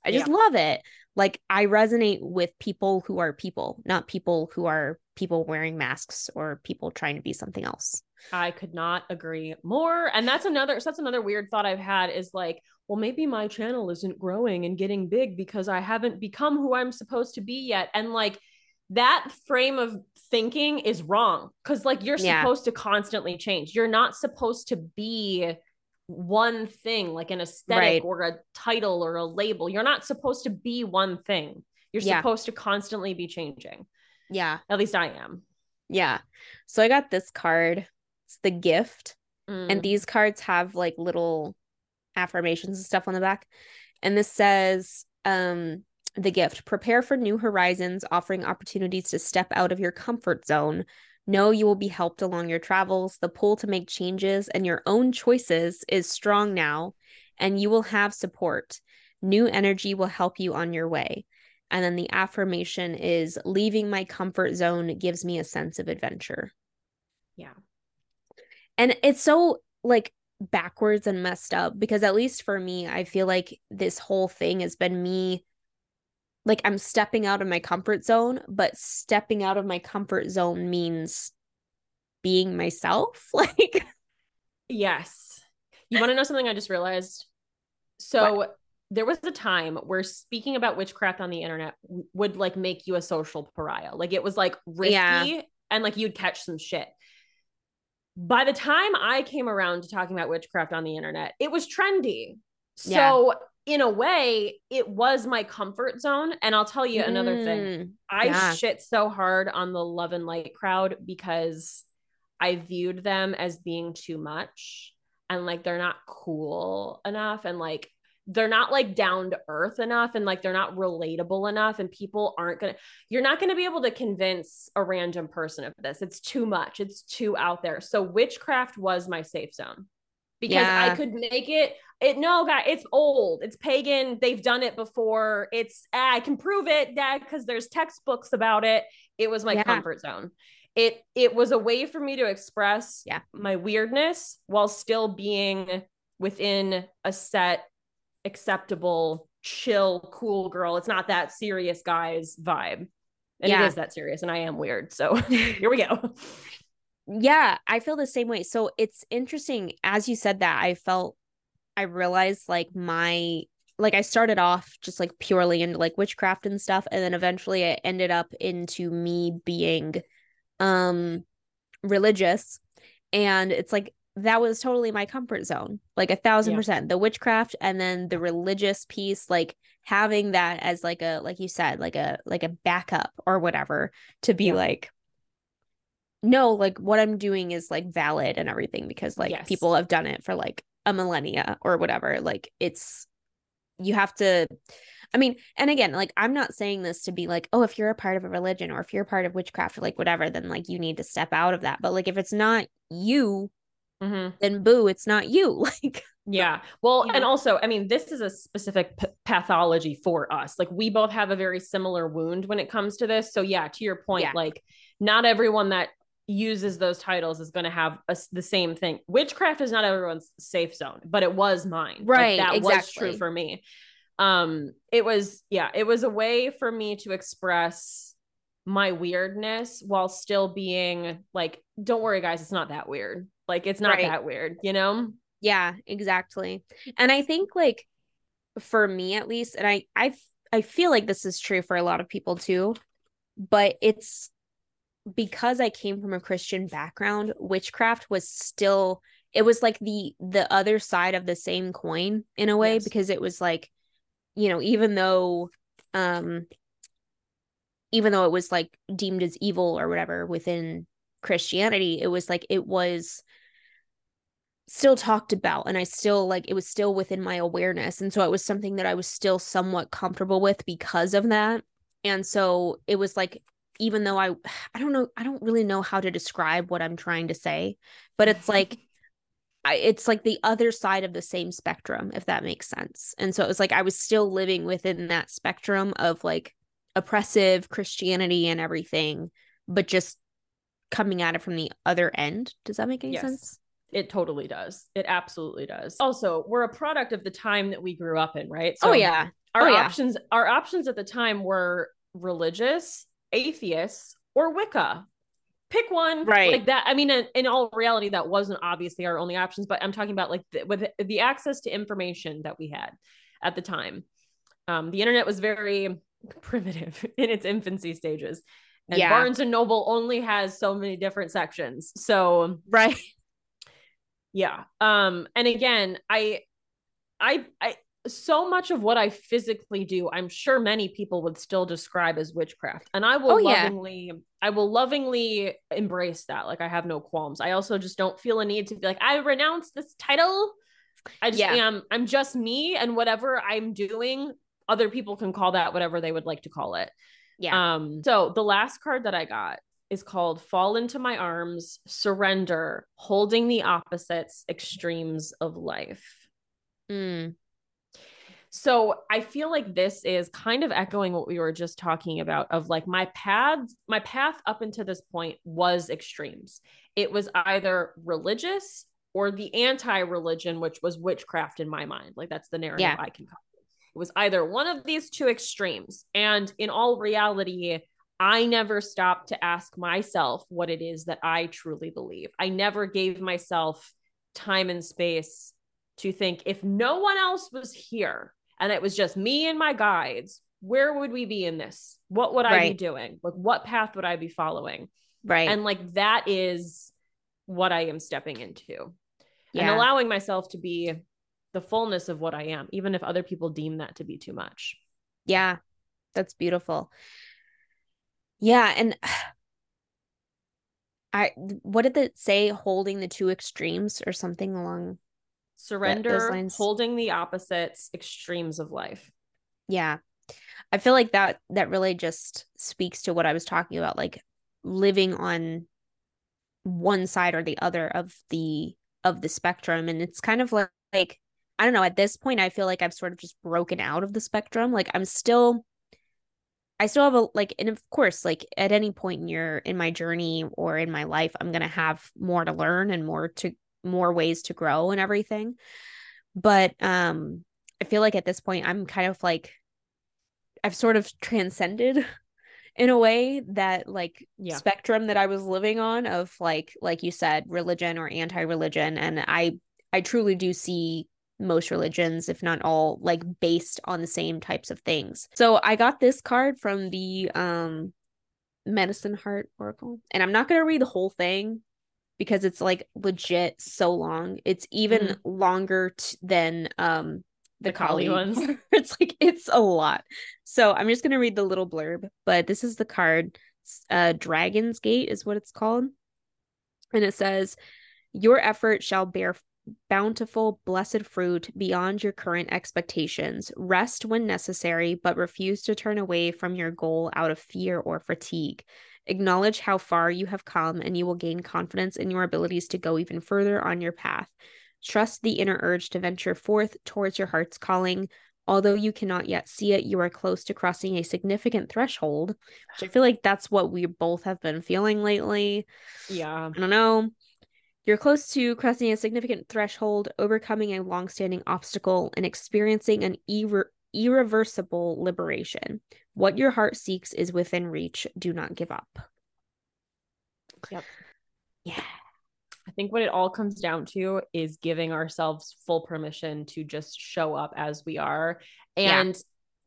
Speaker 2: I just
Speaker 3: Yeah.
Speaker 2: love it. Like I resonate with people who are people, not people who are people wearing masks or people trying to be something else.
Speaker 3: I could not agree more. And that's another so that's another weird thought I've had is like, well, maybe my channel isn't growing and getting big because I haven't become who I'm supposed to be yet. And like that frame of thinking is wrong because like you're
Speaker 2: Yeah.
Speaker 3: supposed to constantly change. You're not supposed to be one thing like an aesthetic
Speaker 2: Right.
Speaker 3: or a title or a label. You're not supposed to be one thing. You're
Speaker 2: Yeah.
Speaker 3: supposed to constantly be changing.
Speaker 2: Yeah.
Speaker 3: At least I am.
Speaker 2: Yeah. So I got this card. It's the gift.
Speaker 3: Mm.
Speaker 2: And these cards have like little affirmations and stuff on the back. And this says, um, the gift prepare for new horizons, offering opportunities to step out of your comfort zone. Know you will be helped along your travels. The pull to make changes and your own choices is strong now, and you will have support. New energy will help you on your way. And then the affirmation is leaving my comfort zone gives me a sense of adventure.
Speaker 3: yeah.
Speaker 2: And it's so like backwards and messed up because at least for me, I feel like this whole thing has been me like I'm stepping out of my comfort zone, but stepping out of my comfort zone means being myself. Like
Speaker 3: Yes. You want to know something I just realized? So there was a time where speaking about witchcraft on the internet would like make you a social pariah. Like it was like risky
Speaker 2: Yeah.
Speaker 3: and like you'd catch some shit. By the time I came around to talking about witchcraft on the internet, it was trendy. So in a way, it was my comfort zone. And I'll tell you another thing.
Speaker 2: Mm,
Speaker 3: I
Speaker 2: Yeah.
Speaker 3: shit so hard on the love and light crowd because I viewed them as being too much and like they're not cool enough and like they're not like down to earth enough and like they're not relatable enough and people aren't gonna you're not gonna be able to convince a random person of this it's too much it's too out there so witchcraft was my safe zone because I could make it it no guy it's old it's pagan they've done it before it's ah, I can prove it dad because there's textbooks about it it was my
Speaker 2: Yeah.
Speaker 3: comfort zone it it was a way for me to express
Speaker 2: Yeah.
Speaker 3: my weirdness while still being within a set acceptable chill cool girl it's not that serious guys vibe and
Speaker 2: Yeah.
Speaker 3: it is that serious and i am weird so here we go
Speaker 2: yeah, I feel the same way. So it's interesting as you said that I felt I realized like my like I started off just like purely into like witchcraft and stuff and then eventually it ended up into me being um religious and it's like that was totally my comfort zone like a thousand
Speaker 3: Yeah.
Speaker 2: percent the witchcraft and then the religious piece like having that as like a like you said like a like a backup or whatever to be
Speaker 3: Yeah.
Speaker 2: like no like what i'm doing is like valid and everything because like
Speaker 3: Yes.
Speaker 2: people have done it for like a millennia or whatever like it's you have to i mean and again like i'm not saying this to be like oh if you're a part of a religion or if you're a part of witchcraft or like whatever then like you need to step out of that but like if it's not you
Speaker 3: Mhm.
Speaker 2: then boo it's not you like
Speaker 3: Yeah. Well,
Speaker 2: You
Speaker 3: and also, I mean, this is a specific p- pathology for us. Like, we both have a very similar wound when it comes to this. So, yeah, to your point,
Speaker 2: Yeah.
Speaker 3: like, not everyone that uses those titles is going to have a the same thing. Witchcraft is not everyone's safe zone, but it was mine. Like,
Speaker 2: Right,
Speaker 3: that was true for me. Um, it was, yeah, it was a way for me to express my weirdness while still being like, don't worry, guys, it's not that weird. Like, it's not
Speaker 2: Right.
Speaker 3: that weird, you know?
Speaker 2: Yeah, exactly. And I think like for me at least, and I, I, I feel like this is true for a lot of people too, but it's because I came from a Christian background, witchcraft was still it was like the the other side of the same coin in a way
Speaker 3: Yes.
Speaker 2: because it was like you know, even though um even though it was like deemed as evil or whatever within Christianity, it was like it was still talked about and I still like it was still within my awareness and so it was something that I was still somewhat comfortable with because of that and so it was like even though I I don't know I don't really know how to describe what I'm trying to say but it's mm-hmm. like I, it's like the other side of the same spectrum if that makes sense and so it was like I was still living within that spectrum of like oppressive Christianity and everything but just coming at it from the other end does that make any
Speaker 3: Yes.
Speaker 2: sense
Speaker 3: It totally does. It absolutely does. Also, we're a product of the time that we grew up in, right? Oh, so
Speaker 2: oh yeah
Speaker 3: our
Speaker 2: Oh, yeah.
Speaker 3: options our options at the time were religious, atheists, or Wicca. Pick one,
Speaker 2: Right.
Speaker 3: Like that. I mean, in, in all reality, that wasn't obviously our only options, but I'm talking about like the, with the access to information that we had at the time. Um, the internet was very primitive in its infancy stages, and
Speaker 2: Yeah.
Speaker 3: Barnes and Noble only has so many different sections. So
Speaker 2: right
Speaker 3: yeah um and again i i i so much of what i physically do i'm sure many people would still describe as witchcraft. And i will
Speaker 2: Oh, yeah.
Speaker 3: lovingly i will lovingly embrace that. Like i have no qualms. I also just don't feel a need to be like i renounce this title. I just
Speaker 2: Yeah.
Speaker 3: am i'm just me and whatever i'm doing other people can call that whatever they would like to call it.
Speaker 2: Yeah.
Speaker 3: Um, so the last card that I got is called Fall into My Arms, Surrender, Holding the Opposites, Extremes of Life.
Speaker 2: Mm,
Speaker 3: So I feel like this is kind of echoing what we were just talking about of like my path, my path up until this point was extremes. It was either religious or the anti-religion, which was witchcraft in my mind. Like that's the narrative
Speaker 2: Yeah.
Speaker 3: I can it. It was either one of these two extremes. And in all reality, I never stopped to ask myself what it is that I truly believe. I never gave myself time and space to think if no one else was here and it was just me and my guides, where would we be in this? What would I be doing? Like, what path would I be following?
Speaker 2: right
Speaker 3: And like, that is what I am stepping into and allowing myself to be the fullness of what I am, even if other people deem that to be too much.
Speaker 2: yeah that's beautiful yeah and i what did it say holding the two extremes or something along
Speaker 3: Surrender, holding the opposites, extremes of life.
Speaker 2: yeah. I feel like that that really just speaks to what i was talking about like living on one side or the other of the of the spectrum. And it's kind of like, like i don't know at this point i feel like i've sort of just broken out of the spectrum. Like i'm still i still have a like and of course like at any point in your in my journey or in my life i'm going to have more to learn and more to more ways to grow and everything. But um i feel like at this point i'm kind of like i've sort of transcended in a way that like
Speaker 3: Yeah.
Speaker 2: spectrum that i was living on of like like you said religion or anti-religion. And i i truly do see most religions if not all like based on the same types of things. So i got this card from the um medicine heart oracle. And i'm not going to read the whole thing because it's like legit so long. It's even
Speaker 3: Mhm.
Speaker 2: longer t- than um the,
Speaker 3: The Kali
Speaker 2: Kali
Speaker 3: ones.
Speaker 2: it's like it's a lot. So i'm just going to read the little blurb but this is the card. Uh dragon's gate is what it's called. And it says your effort shall bear bountiful blessed fruit beyond your current expectations. Rest when necessary but refuse to turn away from your goal out of fear or fatigue acknowledge how far you have come and you will gain confidence in your abilities to go even further on your path trust the inner urge to venture forth towards your heart's calling although you cannot yet see it you are close to crossing a significant threshold which i feel like that's what we both have been feeling lately
Speaker 3: Yeah.
Speaker 2: I don't know. You're close to crossing a significant threshold, overcoming a long-standing obstacle, and experiencing an irre- irreversible liberation. What your heart seeks is within reach. Do not give up.
Speaker 3: Yep.
Speaker 2: Yeah.
Speaker 3: I think what it all comes down to is giving ourselves full permission to just show up as we are
Speaker 2: Yeah.
Speaker 3: and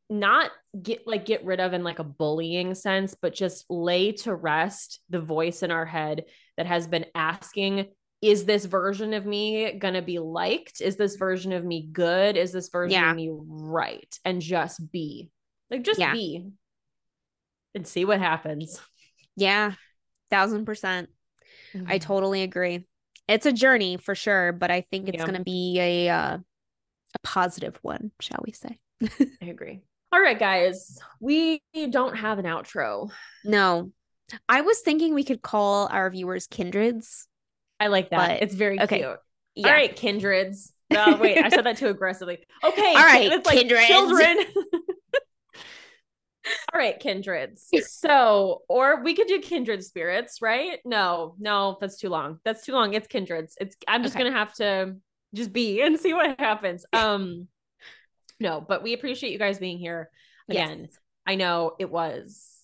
Speaker 3: not get like get rid of in like a bullying sense, but just lay to rest the voice in our head that has been asking, is this version of me gonna be liked? Is this version of me good? Is this version
Speaker 2: Yeah.
Speaker 3: of me right? And just be. Like just
Speaker 2: Yeah.
Speaker 3: be and see what happens.
Speaker 2: Yeah. Thousand percent. I totally agree. it's a journey for sure, but I think it's
Speaker 3: Yeah.
Speaker 2: gonna be a uh, a positive one, shall we say?
Speaker 3: I agree. All right, guys, we don't have an outro.
Speaker 2: No. I was thinking we could call our viewers kindreds.
Speaker 3: I like that.
Speaker 2: But-
Speaker 3: it's very
Speaker 2: okay.
Speaker 3: cute.
Speaker 2: Yeah.
Speaker 3: All right, kindreds. Uh, wait, I said that too aggressively. Okay.
Speaker 2: All right,
Speaker 3: it's like
Speaker 2: kindreds.
Speaker 3: children. All right, kindreds. So, or we could do kindred spirits, right? No, no, that's too long. That's too long. It's kindreds. It's I'm just
Speaker 2: Okay.
Speaker 3: gonna have to just be and see what happens. Um, no, but we appreciate you guys being here again.
Speaker 2: Yes.
Speaker 3: I know it was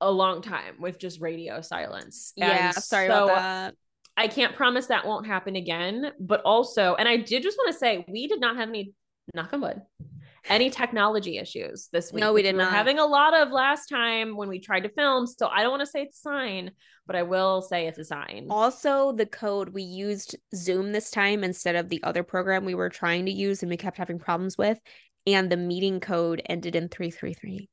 Speaker 3: a long time with just radio silence.
Speaker 2: Yeah,
Speaker 3: And
Speaker 2: sorry
Speaker 3: so
Speaker 2: about that.
Speaker 3: I can't promise that won't happen again, but also, and I did just want to say, we did not have any, knock on wood, any technology issues this week.
Speaker 2: No, we did
Speaker 3: were
Speaker 2: not.
Speaker 3: having a lot of last time when we tried to film. So I don't want to say it's a sign, but I will say it's a sign.
Speaker 2: Also, the code we used Zoom this time instead of the other program we were trying to use and we kept having problems with. And the meeting code ended in 333.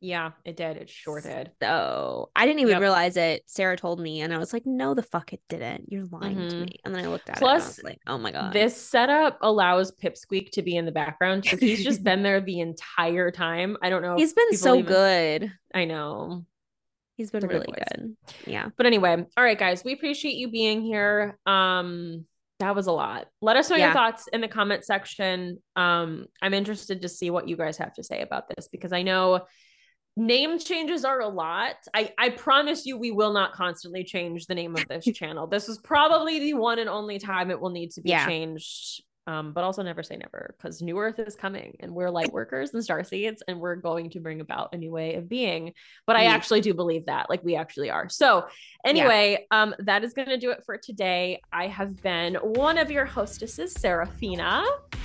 Speaker 3: Yeah, it did. It sure did.
Speaker 2: So I didn't even
Speaker 3: Yep.
Speaker 2: realize it. Sarah told me, and I was like, no, the fuck it didn't. You're lying to
Speaker 3: Mhm.
Speaker 2: me. And then I looked at it.
Speaker 3: Plus,
Speaker 2: like, oh my God.
Speaker 3: This setup allows Pipsqueak to be in the background. So he's just been there the entire time. I don't know.
Speaker 2: He's been so
Speaker 3: even-
Speaker 2: good.
Speaker 3: I know.
Speaker 2: He's been
Speaker 3: They're good
Speaker 2: really good. Yeah.
Speaker 3: But anyway, all right, guys, we appreciate you being here. Um, that was a lot. Let us know your thoughts in the comment section. Um, I'm interested to see what you guys have to say about this because I know name changes are a lot. I I promise you, we will not constantly change the name of this channel. This is probably the one and only time it will need to be
Speaker 2: Yeah.
Speaker 3: changed. Um, but also never say never because New Earth is coming and we're light workers and star seeds and we're going to bring about a new way of being. But I actually do believe that, like we actually are. So anyway, um, that is gonna do it for today. I have been one of your hostesses, Serafina.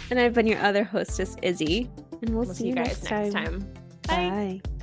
Speaker 2: And I've been your other hostess, Izzi. And we'll,
Speaker 3: We'll see you guys next time. Bye.
Speaker 2: Bye.